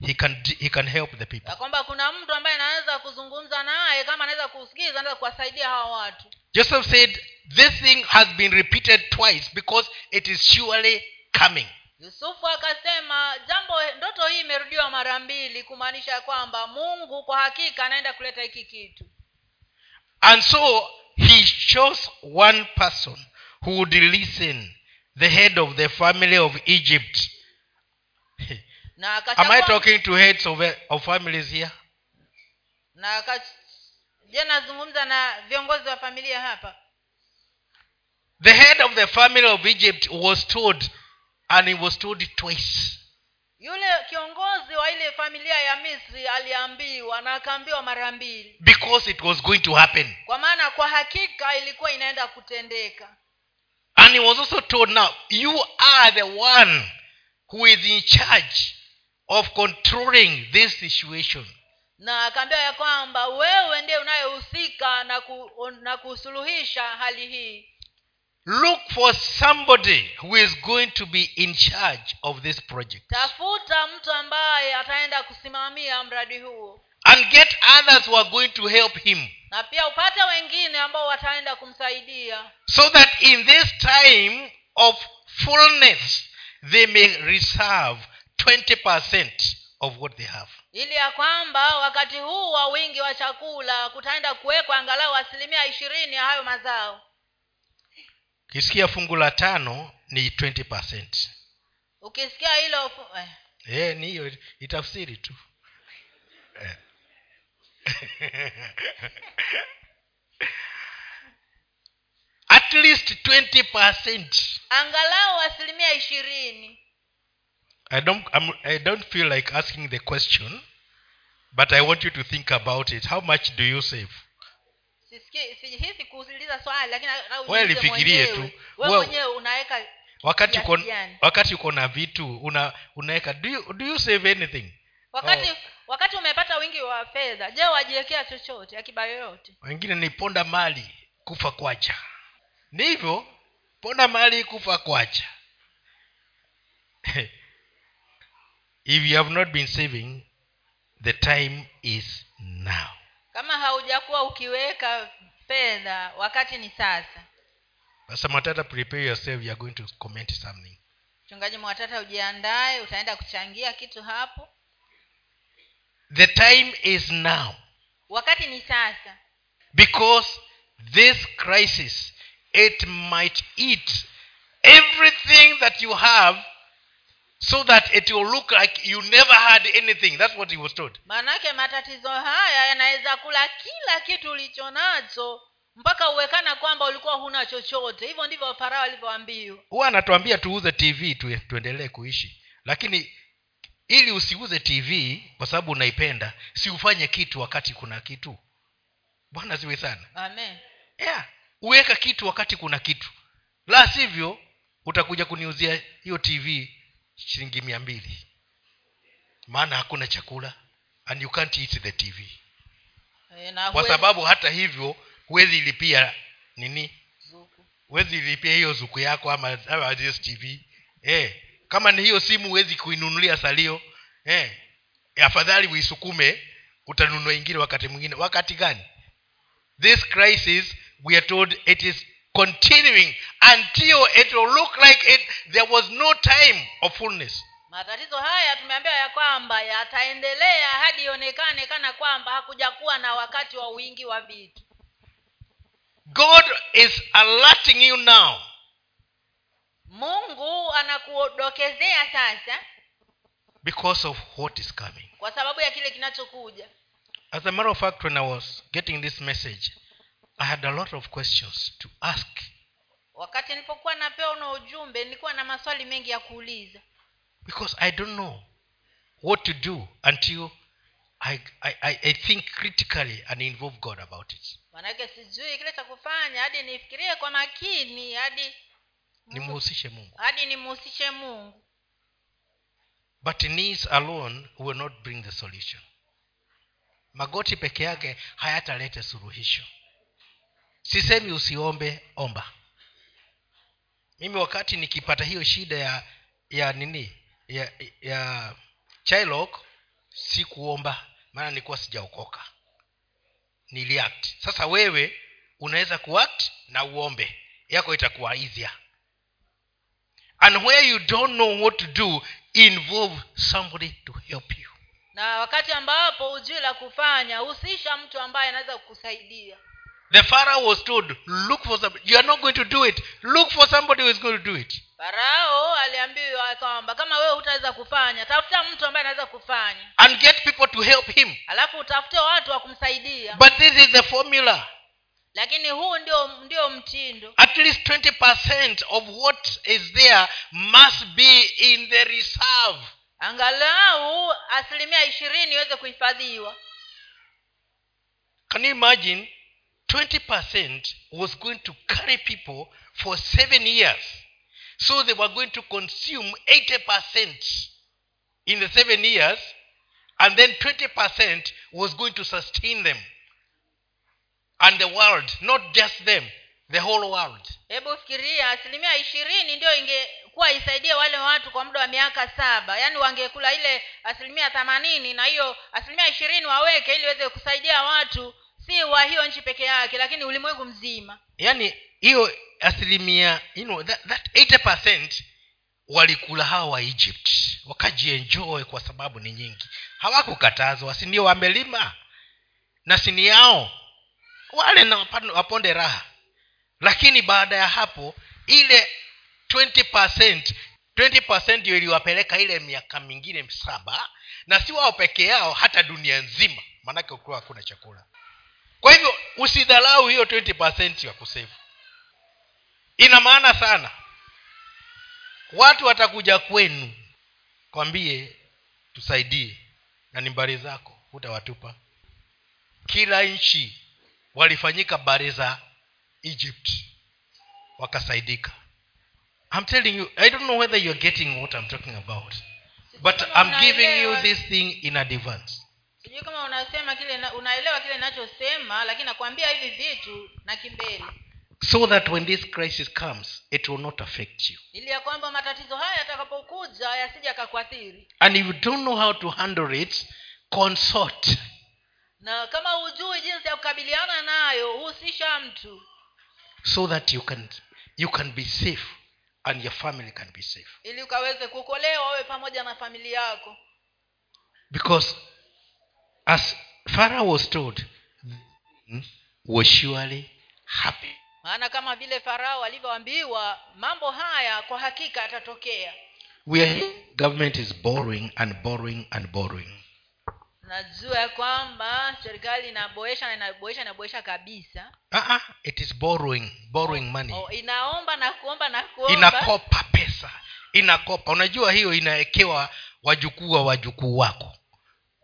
he can he can help the people. Kwamba kuna mtu ambaye anaweza kuzungumza naye kama anaweza kusikiza anaweza kuwasaidia hawa watu. Joseph said this thing has been repeated twice because it is surely coming. Yusufu akasema jambo ndoto hii imerudiwa mara mbili kumaanisha kwamba mungu kwa hakika anaenda kuleta hiki kitu. And so he chose one person who would listen the head of the family of egypt. Na am i talking to heads of, of families here? Na je nazungumza na viongozi wa familia hapa? The head of the family of egypt was told and he was told twice. Yule kiongozi wa ile familia ya misri aliambiwa na akaambiwa mara mbili. Because it was going to happen. Kwa maana kwa hakika ilikuwa inaenda kutendeka and he was also told now you are the one who is in charge of controlling this situation. Na akaambiwa ya kwamba wewe ndiye unayehusika na, ku, na kusuluhisha hali hii. Look for somebody who is going to be in charge of this project. Tafuta mtu ambaye ataenda kusimamia mradi huo and get others who are going to help him. Na pia upate wengine ambao wataenda kumsaidia. So that in this time of fullness they may reserve 20% of what they have. Ili ya kwamba wakati huu wa wingi wa chakula kutaenda kuwekwa angalau asilimia ishirini ya hayo mazao. Ukisikia fungu la tano ni 20% ukisikia hilo eh, eh, ni hiyo itafsiri tu. Eh. at least 20 percent angalau asilimia ishirini I don't, I'm, I don't feel like asking the question, but I want you to think about it. How much do you save? Wewe lifikirie tu. wakati uko, wakati uko na vitu una unaweka do you, do you save anything wakati Oh. Wakati umepata wingi wa fedha je wajiwekea chochote akiba yoyote wengine ni ponda mali kufa kwacha ni hivyo ponda mali kufa kwacha if you have not been saving the time is now. Kama haujakuwa ukiweka fedha wakati ni sasa. Pastor matata prepare yourself. You are going to comment something. Mchungaji mwatata ujiandae utaenda kuchangia kitu hapo the time is now. Wakati ni sasa. Because this crisis it might eat everything that you have so that it will look like you never had anything. That's what he was told. Maanake matatizo haya yanaweza kula kila kitu ulicho nacho mpaka uwekana kwamba ulikuwa huna chochote. Hivyo ndivyo farao alivyoambiwa. Huwa anatuambia tuuze tv tu, tuendelee kuishi. Lakini ili usiuze tv kwa sababu unaipenda si ufanye kitu wakati kuna kitu. Bwana ziwe sana. Amen. Yeah. uweka kitu wakati kuna kitu. La sivyo utakuja kuniuzia hiyo tv shilingi mia mbili. Maana hakuna chakula and you can't eat the tv e, na kwa sababu hata hivyo huwezi ilipia nini? Huwezi ilipia hiyo zuku yako ama, ama tv eh, kama ni hiyo simu huwezi kuinunulia salio eh, afadhali uisukume utanunua ingine wakati mwingine. Wakati gani? This crisis we are told it is continuing until it will look like it there was no time of fullness. Matatizo haya tumeambiwa ya kwamba yataendelea hadi ionekane kana kwamba hakuja kuwa na wakati wa wingi wa vitu. God is alerting you now mungu anakudokezea sasa because of what is coming. kwa sababu ya kile kinachokuja. As a matter of fact when i was getting this message i had a lot of questions to ask. Wakati nilipokuwa napewa na ujumbe nilikuwa na maswali mengi ya kuuliza. Because i don't know what to do until I, I, I, I think critically and involve god about it. Manake sijui kile cha kufanya hadi nifikirie kwa makini hadi nimhusishe mungu. Hadi nimhusishe mungu. But knees alone will not bring the solution. Magoti peke yake hayatalete suluhisho. Sisemi usiombe omba. Mimi wakati nikipata hiyo shida ya ya nini? Ya ya chilok sikuomba maana nilikuwa sijaokoka. Niliact. Sasa wewe unaweza kuact na uombe. Yako itakuwa easier and where you don't know what to do involve somebody to help you. Na wakati ambapo hujui la kufanya husisha mtu ambaye anaweza kukusaidia. The pharaoh was told look for somebody. you are not going to do it. Look for somebody who is going to do it. Farao aliambiwa kwamba kama wewe hutaweza kufanya tafuta mtu ambaye anaweza kufanya. And get people to help him. Alafu utafute watu wa kumsaidia. But this is the formula lakini huu ndio ndio mtindo. At least 20% of what is there must be in the reserve. Angalau asilimia ishirini iweze kuhifadhiwa. Can you imagine 20% was going to carry people for seven years? So they were going to consume 80% in the seven years and then 20% was going to sustain them and the world not just them the whole world. Hebu fikiria asilimia ishirini ndio ingekuwa isaidie wale watu kwa muda wa miaka saba. Yaani wangekula ile asilimia themanini na hiyo asilimia ishirini waweke ili iweze kusaidia watu si wa hiyo nchi peke yake lakini ulimwengu mzima. Yaani hiyo asilimia you know, that, that 80% walikula hawa wa egypt wakajienjoy kwa sababu ni nyingi. Hawakukatazwa si ndio wamelima? Na sini yao wale na waponde raha. Lakini baada ya hapo ile 20% 20% ndio iliwapeleka ile miaka mingine saba na si wao peke yao hata dunia nzima. Maanake ukiwa hakuna chakula. Kwa hivyo usidharau hiyo 20 ya kusevu ina maana sana. Watu watakuja kwenu kwambie tusaidie na ni mbari zako hutawatupa. Kila nchi walifanyika bari za egypt. Wakasaidika. I'm telling you i don't know whether you're getting what i'm talking about but i'm giving you this thing in advance. Sijui kama unasema kile na- unaelewa kile ninachosema lakini nakwambia hivi vitu na kimbele. So that when this crisis comes it will not affect you. And if you don't know how to handle it consult na kama hujui jinsi ya kukabiliana nayo husisha mtu. So that you can you can be safe and your family can be safe. Ili ukaweze kuokolewa wewe pamoja na familia yako. Because as pharaoh was told "Hmm, was surely happy. Maana kama vile farao alivyoambiwa mambo haya kwa hakika yatatokea. Government is borrowing and borrowing and borrowing najua ya kwamba serikali inaboresha na inaboresha inaboresha kabisa. Uh-uh, it is borrowing borrowing money. Oh, inaomba na kuomba na kuomba. Inakopa pesa inakopa. Unajua hiyo inawekewa wajukuu wa wajukuu wako.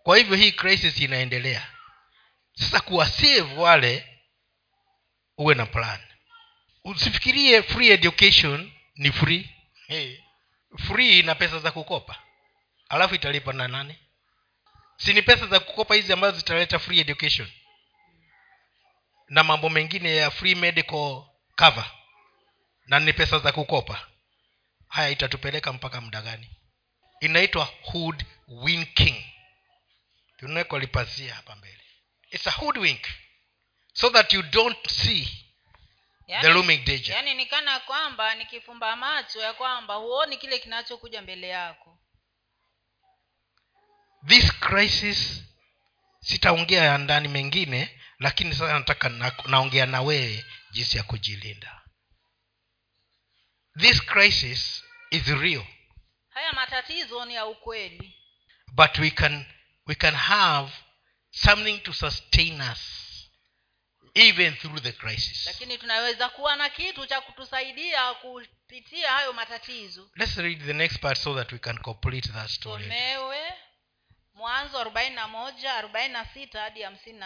Kwa hivyo hii crisis inaendelea. Sasa kuwasave wale uwe na plan. Usifikirie free education ni free. Hey. free na pesa za kukopa. Alafu italipa na nani si ni pesa za kukopa hizi ambazo zitaleta free education. Na mambo mengine ya free medical cover. Na ni pesa za kukopa. Haya itatupeleka mpaka muda gani? Inaitwa hood winking. Tunawekwa lipasia hapa mbele. Its a hood wink. So that you don't see the looming danger. yani nikana kwamba nikifumba macho ya kwamba huoni kile kinachokuja mbele yako this crisis sitaongea ya ndani mengine lakini sasa nataka na, naongea na wewe jinsi ya kujilinda. This crisis is real. Haya matatizo ni ya ukweli. But we can we can have something to sustain us even through the crisis. Lakini tunaweza kuwa na kitu cha kutusaidia kupitia hayo matatizo. Let's read the next part so that we can complete that story mwanzo arobaini na moja arobaini na sita hadi hamsini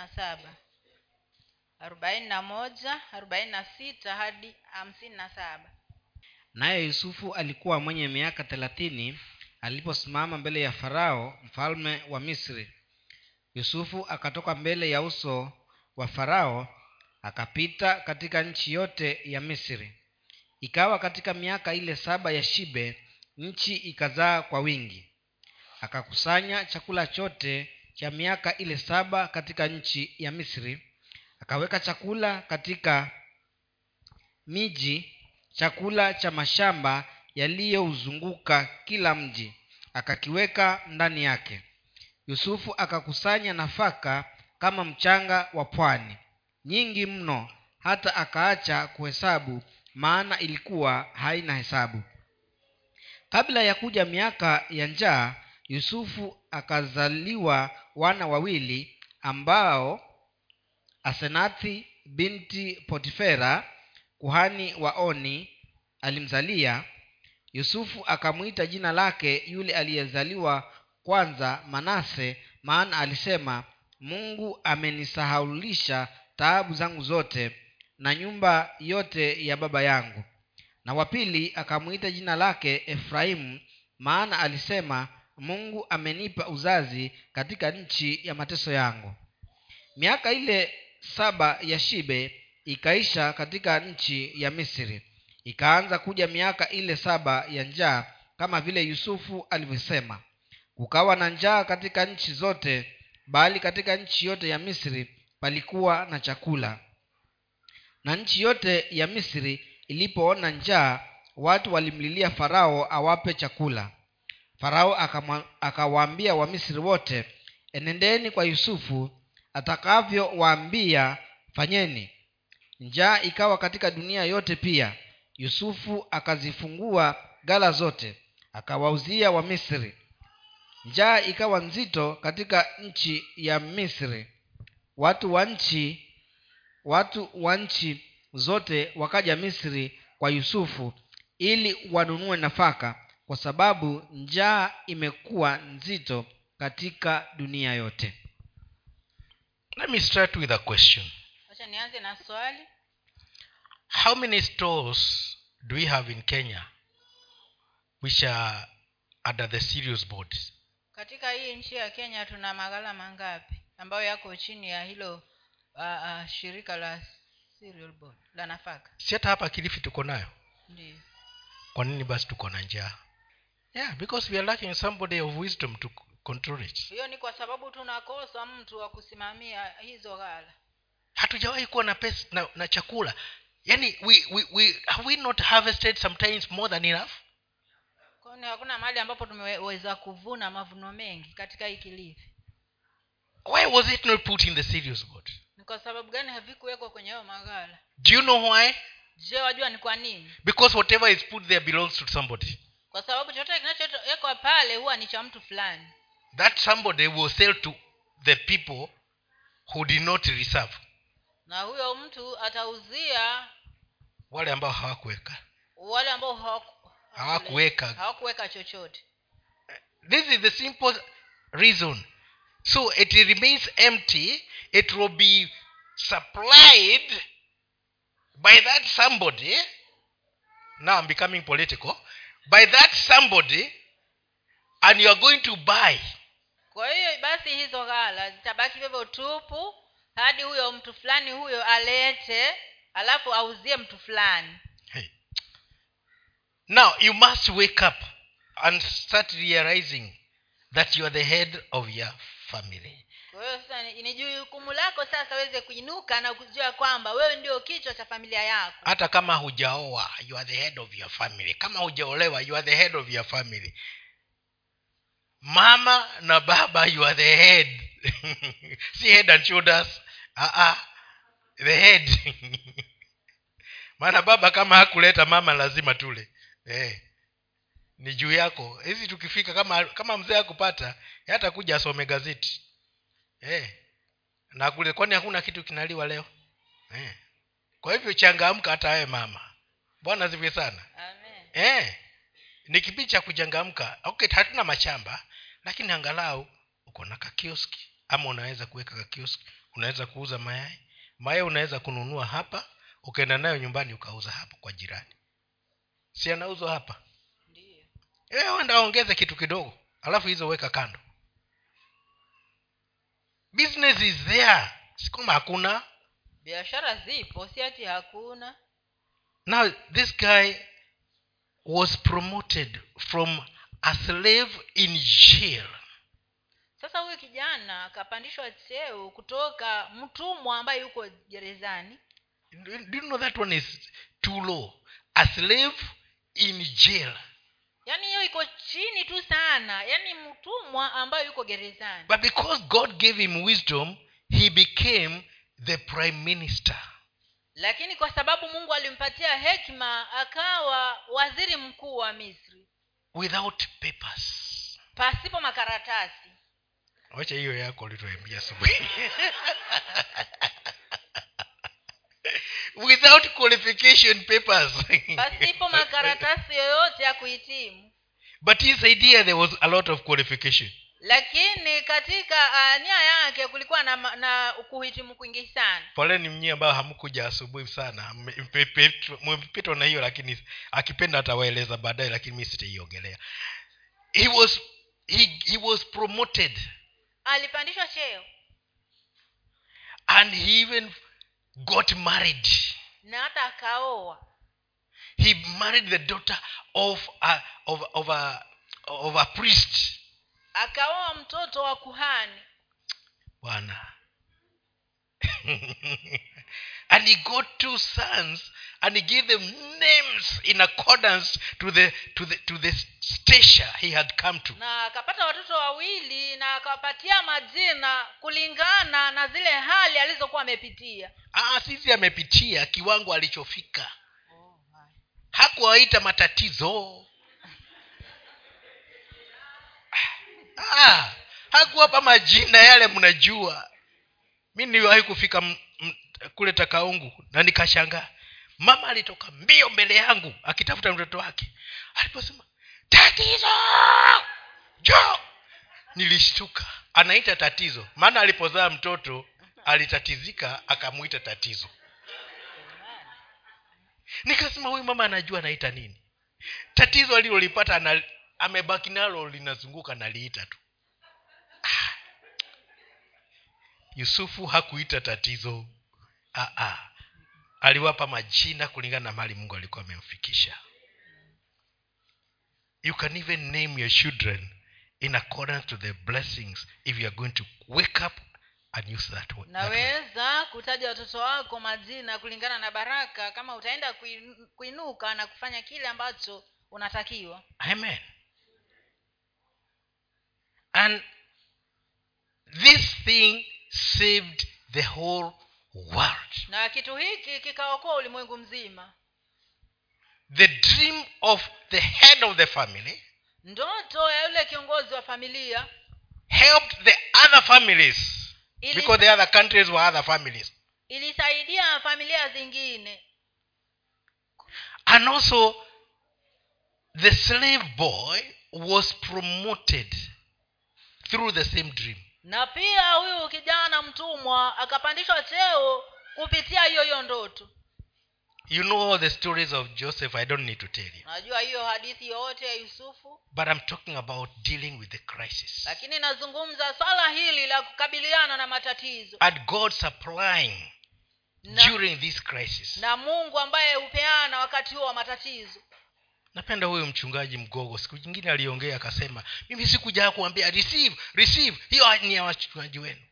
hadi hamsini na saba. Naye yusufu alikuwa mwenye miaka thelathini aliposimama mbele ya farao mfalme wa misri. Yusufu akatoka mbele ya uso wa farao akapita katika nchi yote ya misri. Ikawa katika miaka ile saba ya shibe nchi ikazaa kwa wingi akakusanya chakula chote cha miaka ile saba katika nchi ya misri akaweka chakula katika miji chakula cha mashamba yaliyouzunguka kila mji akakiweka ndani yake. Yusufu akakusanya nafaka kama mchanga wa pwani nyingi mno hata akaacha kuhesabu maana ilikuwa haina hesabu. Kabla ya kuja miaka ya njaa yusufu akazaliwa wana wawili ambao asenathi binti potifera kuhani wa oni alimzalia. Yusufu akamwita jina lake yule aliyezaliwa kwanza manase maana alisema mungu amenisahaulisha taabu zangu zote na nyumba yote ya baba yangu. Na wa pili akamwita jina lake efraimu maana alisema mungu amenipa uzazi katika nchi ya mateso yangu. Miaka ile saba ya shibe ikaisha katika nchi ya misri. Ikaanza kuja miaka ile saba ya njaa kama vile yusufu alivyosema. Kukawa na njaa katika nchi zote bali katika nchi yote ya misri palikuwa na chakula. Na nchi yote ya misri ilipoona njaa watu walimlilia farao awape chakula farao akawaambia wamisri wote enendeni kwa yusufu atakavyowaambia fanyeni. Njaa ikawa katika dunia yote pia. Yusufu akazifungua gala zote akawauzia wamisri njaa ikawa nzito katika nchi ya misri. Watu wa nchi watu wa nchi zote wakaja misri kwa yusufu ili wanunue nafaka kwa sababu njaa imekuwa nzito katika dunia yote. Let me start with a question. Nianze na swali. How many stores do we have in kenya which are under the serious boards katika hii nchi ya kenya tuna maghala mangapi ambayo yako chini ya hilo uh, uh, shirika la serial board la nafaka? Si hata hapa kilifi tuko nayo? Ndio kwa nini basi tuko na njaa yeah because we are lacking somebody of wisdom to control it. Hiyo ni kwa sababu tunakosa mtu wa kusimamia hizo ghala. Hatujawahi kuwa na pesa na, na chakula. Yaani we, we, we, have we not harvested sometimes more than enough? Kwani hakuna mahali ambapo tumeweza kuvuna mavuno mengi katika hii kilivi why was it not put in the serious board ni kwa sababu gani havikuwekwa kwenye hayo maghala? Do you know why? Je wajua ni kwa nini? Because whatever is put there belongs to somebody kwa sababu chochote kinachowekwa pale huwa ni cha mtu fulani. That somebody will sell to the people who did not reserve. Na huyo mtu atauzia wale ambao hawakuweka. wale ambao Hawakuweka. hawakuweka chochote. This is the simple reason. So it remains empty. It will be supplied by that somebody. Now i'm becoming political by that somebody and you are going to buy. Kwa hiyo basi hizo ghala zitabaki vivyo tupu hadi huyo mtu fulani huyo alete alafu auzie mtu fulani. Hey. now you must wake up and start realizing that you are the head of your family kwa ni jukumu lako sasa uweze kuinuka na kujua kwamba wewe ndio kichwa cha familia yako. Hata kama hujaoa you are the head of your family. Kama hujaolewa you are the head of your family. Mama na baba you are the head. Si head and shoulders? Uh-uh. the head. Maana baba kama hakuleta mama lazima tule. Eh. ni juu yako. Hizi tukifika kama kama mzee akupata hata kuja asome gazeti eh. na kule kwani hakuna kitu kinaliwa leo? Eh. kwa hivyo changamka hata wewe mama. Bwana zive sana. Amen. Eh, ni kipindi cha kuchangamka. Okay hatuna mashamba lakini angalau uko na kakioski ama unaweza kuweka kakioski unaweza kuuza mayai. Mayai unaweza kununua hapa ukaenda nayo nyumbani ukauza hapo kwa jirani. Si anauzwa hapa? Eh, ongeze kitu kidogo. Alafu hizo weka kando business is there. Si kwamba hakuna. Biashara zipo si ati hakuna. Now this guy was promoted from a slave in jail. Sasa huyu kijana akapandishwa cheo kutoka mtumwa ambaye yuko gerezani. Do you know that one is too low? A slave in jail yaani hiyo iko chini tu sana. Yaani mtumwa ambayo yuko gerezani. But because god gave him wisdom he became the prime minister. Lakini kwa sababu mungu alimpatia hekima akawa waziri mkuu wa misri. Without papers. Pasipo makaratasi. Wacha hiyo yako ulituambia asubuhi without qualification papers. Pasipo makaratasi yoyote ya kuhitimu. But his idea there was a lot of qualification. Lakini katika uh, nia yake kulikuwa na, na kuhitimu kwingi sana. Poleni mnyie ambayo hamkuja asubuhi sana. Mmepitwa na hiyo lakini akipenda atawaeleza baadaye lakini mi sitaiongelea. He was he, he was promoted. Alipandishwa cheo. And he even got married. Na hata akaoa. He married the daughter of a, of, of a, of a priest. Akaoa mtoto wa kuhani. Bwana. And he got two sons and he gave them names in accordance to the to the to the stature he had come to. Na akapata watoto wawili na akawapatia majina kulingana na zile hali alizokuwa amepitia. Ah, sisi amepitia kiwango alichofika. Hakuwaita matatizo. Ah, hakuwapa majina yale mnajua. Mi niliwahi kufika m, m, kule takaungu na nikashangaa mama alitoka mbio mbele yangu akitafuta mtoto wake. Aliposema tatizo! Jo nilishtuka. Anaita tatizo. Maana alipozaa mtoto alitatizika akamwita tatizo. Nikasema huyu mama anajua anaita nini? Tatizo alilolipata amebaki nalo linazunguka naliita tu. Ah. yusufu hakuita tatizo. Ah, ah. Aliwapa majina kulingana na mali mungu alikuwa amemfikisha. You can even name your children in accordance to the blessings if you are going to wake up and use that word. Naweza kutaja watoto wako majina kulingana na baraka kama utaenda kuinuka na kufanya kile ambacho unatakiwa. Amen. And this thing saved the whole world. Na kitu hiki kikaokoa ulimwengu mzima. The dream of the head of the family ndoto ya yule kiongozi wa familia helped the other families Ili- because the other countries were other families. ilisaidia familia zingine. And also the slave boy was promoted through the same dream na pia huyu kijana mtumwa akapandishwa cheo kupitia hiyo hiyo ndoto. You know all the stories of joseph i don't need to tell you. Najua hiyo hadithi yote ya yusufu. But i'm talking about dealing with the crisis. Lakini nazungumza swala hili la kukabiliana na matatizo. At god supplying na, during this crisis. na mungu ambaye hupeana wakati huo wa matatizo napenda huyu mchungaji mgogo. Siku nyingine aliongea akasema mimi sikuja kuambia receive receive. Hiyo ni ya wachungaji wenu.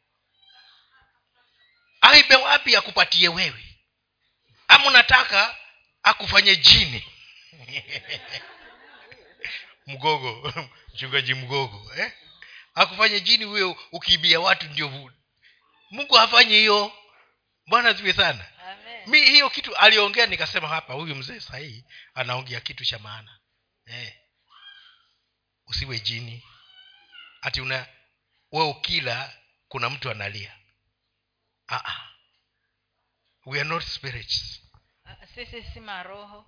Aibe wapi akupatie wewe? Ama unataka akufanye jini. Mgogo mchungaji mgogo eh? akufanye jini huyo ukiibia watu ndio mungu hafanyi hiyo. Bwana ziwe sana. Mi hiyo kitu aliongea nikasema hapa huyu mzee sahii anaongea kitu cha maana. Eh. usiwe jini. Ati una we ukila kuna mtu analia. Ah, ah. we are not spirits. Sisi si maroho.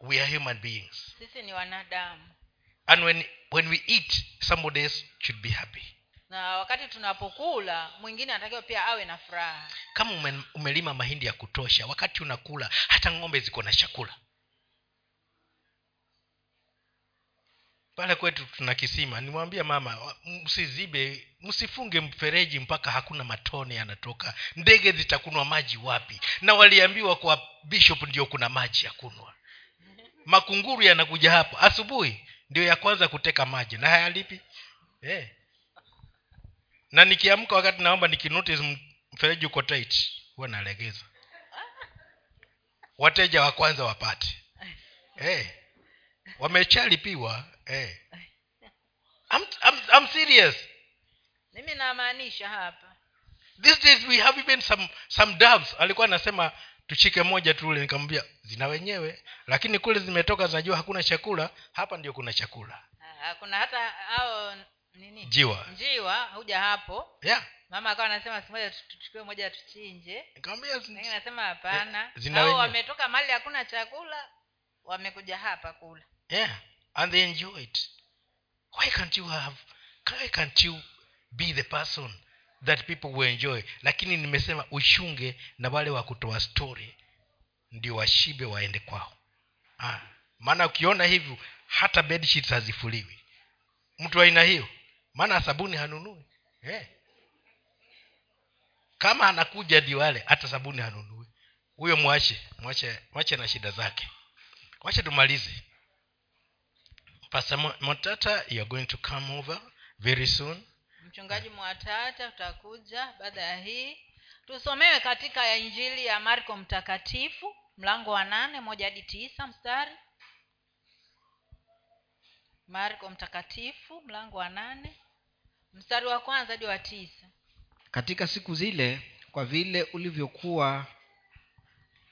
We are human beings. Sisi ni wanadamu. And when, when we eat somebody else should be happy na wakati tunapokula mwingine anatakiwa pia awe na furaha. Kama ume, umelima mahindi ya kutosha wakati unakula hata ng'ombe ziko na chakula. Pale kwetu tuna kisima nimwambia mama msizibe msifunge mfereji mpaka hakuna matone yanatoka. Ndege zitakunwa maji wapi? Na waliambiwa kwa bishop ndio kuna maji ya kunwa. Makunguru yanakuja hapo asubuhi ndio ya kwanza kuteka maji. Na hayalipi? Eh. Na nikiamka wakati naomba nikinotice mfereji uko tight huwa nalegeza. Wateja wa kwanza wapate. Hey, wamechalipiwa. Hey. I'm, I'm, I'm serious. Mimi namaanisha hapa. These days we have even some, some doves. Alikuwa anasema tushike moja tule ule nikamwambia zina wenyewe. Lakini kule zimetoka zinajua hakuna chakula hapa ndio kuna chakula. Ha, kuna hata hao nini? Jiwa njiwa huja hapo. Yeah. Mama akawa anasema simoja tuchukue moja tuchinje. Nasema hapana. Yeah, zina wametoka mali hakuna chakula wamekuja hapa kula. Yeah. And they enjoy it. Why can't you have why can't you be the person that people will enjoy? Lakini nimesema ushunge na wale wa kutoa story ndio washibe waende kwao. Ah. maana ukiona hivyo hata bed sheets hazifuliwi. Mtu aina hiyo maana sabuni hanunui. Eh. kama anakuja diwale hata sabuni hanunui. Huyo mwache mwache mwache na shida zake. Wache tumalize. Pastor Mo- motata you are going to come over very soon. Mchungaji mwatata utakuja baada ya hii. Tusomewe katika injili ya marko mtakatifu mlango wa nane moja hadi tisa mstari marko mtakatifu mlango wa nane mstari wa kwanza hadi wa tisa. Katika siku zile kwa vile ulivyokuwa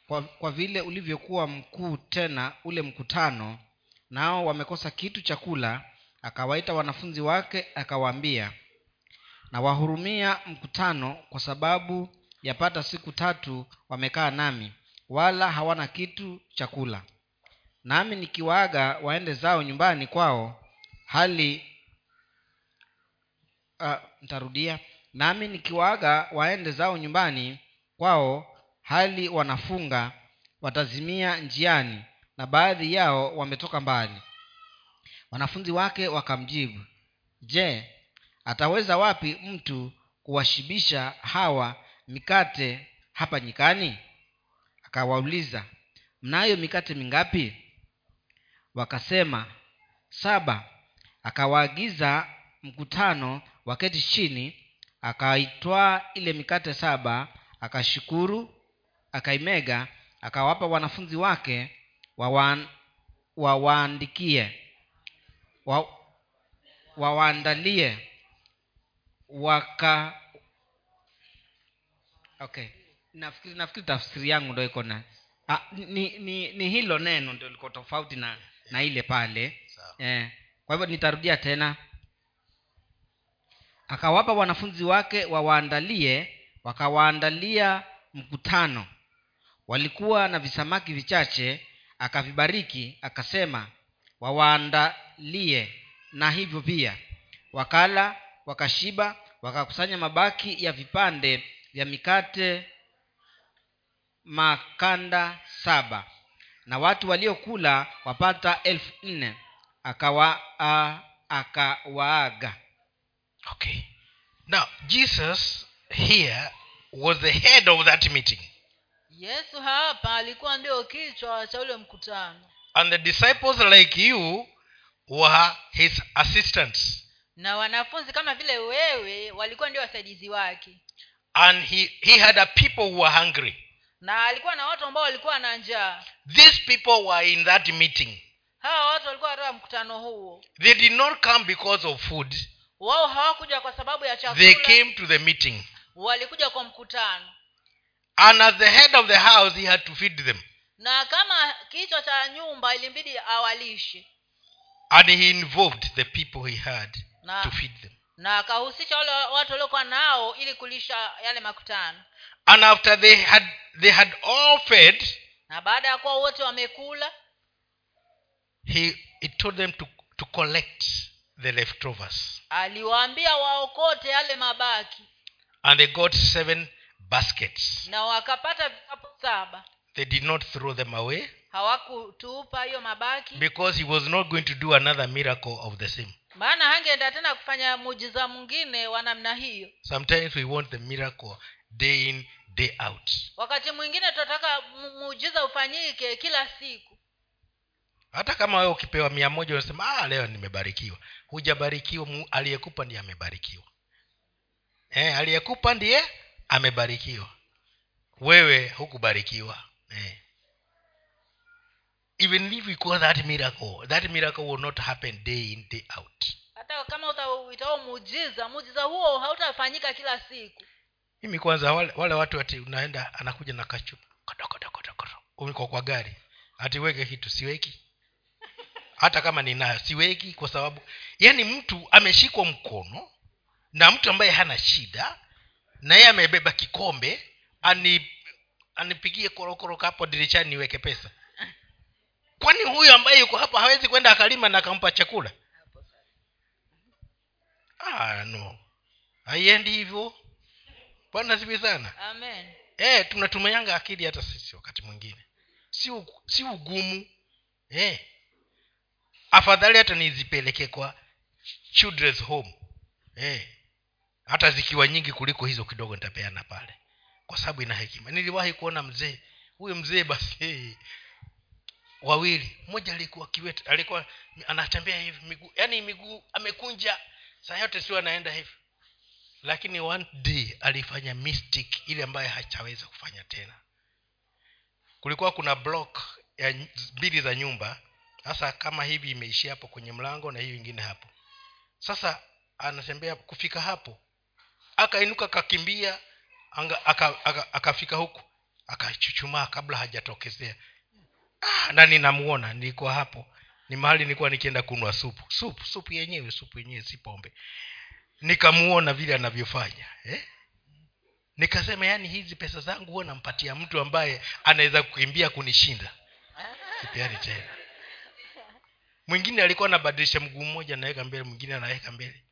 kwa, kwa vile ulivyokuwa mkuu tena ule mkutano nao wamekosa kitu cha kula akawaita wanafunzi wake akawaambia nawahurumia mkutano kwa sababu yapata siku tatu wamekaa nami wala hawana kitu cha kula nami nikiwaaga waende zao nyumbani kwao hali uh, ntarudia nami nikiwaaga waende zao nyumbani kwao hali wanafunga watazimia njiani na baadhi yao wametoka mbali. Wanafunzi wake wakamjibu je ataweza wapi mtu kuwashibisha hawa mikate hapa nyikani? Akawauliza mnayo mikate mingapi wakasema saba. Akawaagiza mkutano waketi chini akaitwaa ile mikate saba akashukuru akaimega akawapa wanafunzi wake wawaandikie wa, wawaandalie waka okay. Nafikiri nafikiri tafsiri yangu ndo iko na ah, ni, ni ni hilo neno ndio liko tofauti na na ile pale. Eh, kwa hivyo nitarudia tena. Akawapa wanafunzi wake wawaandalie wakawaandalia mkutano. Walikuwa na visamaki vichache akavibariki akasema wawaandalie. Na hivyo pia wakala wakashiba wakakusanya mabaki ya vipande vya mikate makanda saba na watu waliokula wapata elfu nne akawa akawaaga. Okay. Now jesus here was the head of that meeting. Yesu hapa alikuwa ndio kichwa cha ule mkutano. And the disciples like you were his assistants. Na wanafunzi kama vile wewe walikuwa ndio wasaidizi wake. And he, he had a people who were hungry na alikuwa na watu ambao walikuwa na njaa. These people were in that meeting. Hawa watu walikuwa katika mkutano huo. They did not come because of food. Wao hawakuja kwa sababu ya they came to the meeting. Walikuja kwa mkutano. And as the head of the house he had to feed them. Na kama kichwa cha nyumba ilimbidi awalishe. And he involved the people he had Na- to feed them. na akahusisha wale watu waliokuwa nao ili kulisha yale makutano and after they had they had all fed na baada ya kuwa wote wamekula he, he told them to, to collect the leftovers. aliwaambia waokote yale mabaki. And they got seven baskets. Na wakapata vikapu saba. They did not throw them away hawakutupa hiyo mabaki. because he was not going to do another miracle of the same. Maana hangeenda tena kufanya muujiza mwingine wa namna hiyo. Sometimes we want the miracle day in day out. Wakati mwingine tunataka muujiza ufanyike kila siku. Hata kama wewe ukipewa mia moja unasema ah, leo nimebarikiwa. Hujabarikiwa aliyekupa ndiye amebarikiwa. E, aliyekupa ndiye amebarikiwa. Wewe hukubarikiwa. E. even if we call that miracle that miracle will not happen day in day out. Hata kama utaitao muujiza muujiza huo hautafanyika kila siku mimi kwanza wale, wale watu ati unaenda anakuja na kachu kodokodokodokodo uko kwa gari. Ati kitu siweki. Hata kama ninayo siweki kwa sababu yani mtu ameshikwa mkono na mtu ambaye hana shida na yeye amebeba kikombe ani anipigie korokoro hapo dirishani niweke pesa. Kwani huyu ambaye yuko hapo hawezi kwenda akalima na akampa chakula? Ah, no. Haiendi hivyo bwana sivi sana. Amen. E, tunatumianga akili hata sisi wakati mwingine. Si, u- si ugumu. E. afadhali hata nizipeleke kwa children's home. E. hata zikiwa nyingi kuliko hizo kidogo nitapeana pale. Kwa sababu ina hekima. Niliwahi kuona mzee huyo mzee basi hey, wawili. Mmoja alikuwa kiwete alikuwa anatembea hivi miguu yaani miguu amekunja saa yote sio anaenda hivi lakini one day alifanya mystic ile ambayo hachaweza kufanya tena. Kulikuwa kuna block ya mbili za nyumba. Sasa kama hivi imeishia hapo kwenye mlango na hiyo ingine hapo. Sasa anatembea kufika hapo. Akainuka akakimbia akafika aka- aka- huku. Akachuchumaa kabla hajatokezea. Ah, na ninamuona nilikuwa hapo. Ni mahali nilikuwa nikienda kunwa supu. Supu supu yenyewe supu yenyewe si pombe nikamuona vile anavyofanya eh? nikasema yaani hizi pesa zangu huwa nampatia mtu ambaye anaweza kukimbia kunishinda. Sipiani tena. Mwingine alikuwa anabadilisha mguu mmoja anaweka mbele mwingine anaweka mbele.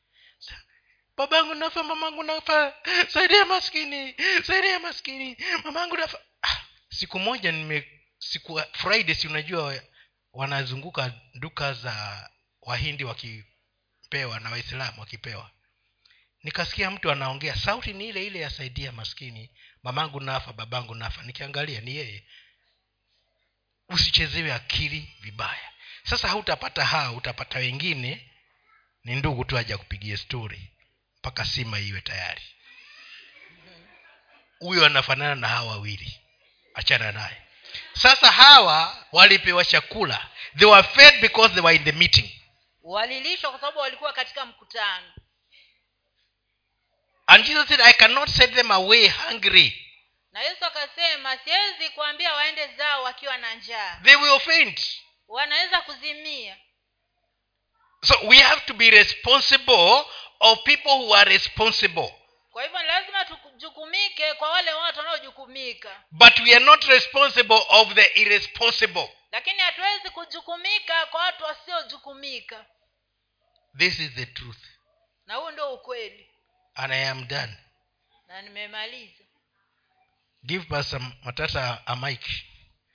Babangu nafa mamangu nafa. Saidia maskini saidia maskini. Mamangu nafa. Ah, siku moja nime siku friday si unajua wanazunguka duka za wahindi wakipewa na waislamu wakipewa nikasikia mtu anaongea sauti ni ile ile yasaidia maskini mamangu nafa babangu nafa. Nikiangalia ni yeye. Usichezewe akili vibaya. Sasa hautapata haa utapata wengine ni ndugu tu aja kupigia stori mpaka sima iwe tayari. Huyo anafanana na hawa wawili. Achana naye. Sasa hawa walipewa chakula. They were fed because they were in the meeting. Walilishwa kwa sababu walikuwa katika mkutano and jesus said i cannot send them away hungry. Na yesu akasema siwezi kuambia waende zao wakiwa na njaa. They will faint. Wanaweza kuzimia. So we have to be responsible of people who are responsible. Kwa hivyo lazima tujukumike kwa wale watu wanaojukumika. But we are not responsible of the irresponsible. Lakini hatuwezi kujukumika kwa watu wasiojukumika. This is the truth. Na huu ndio ukweli and i am done. Na nimemaliza. Give pastor matata a mic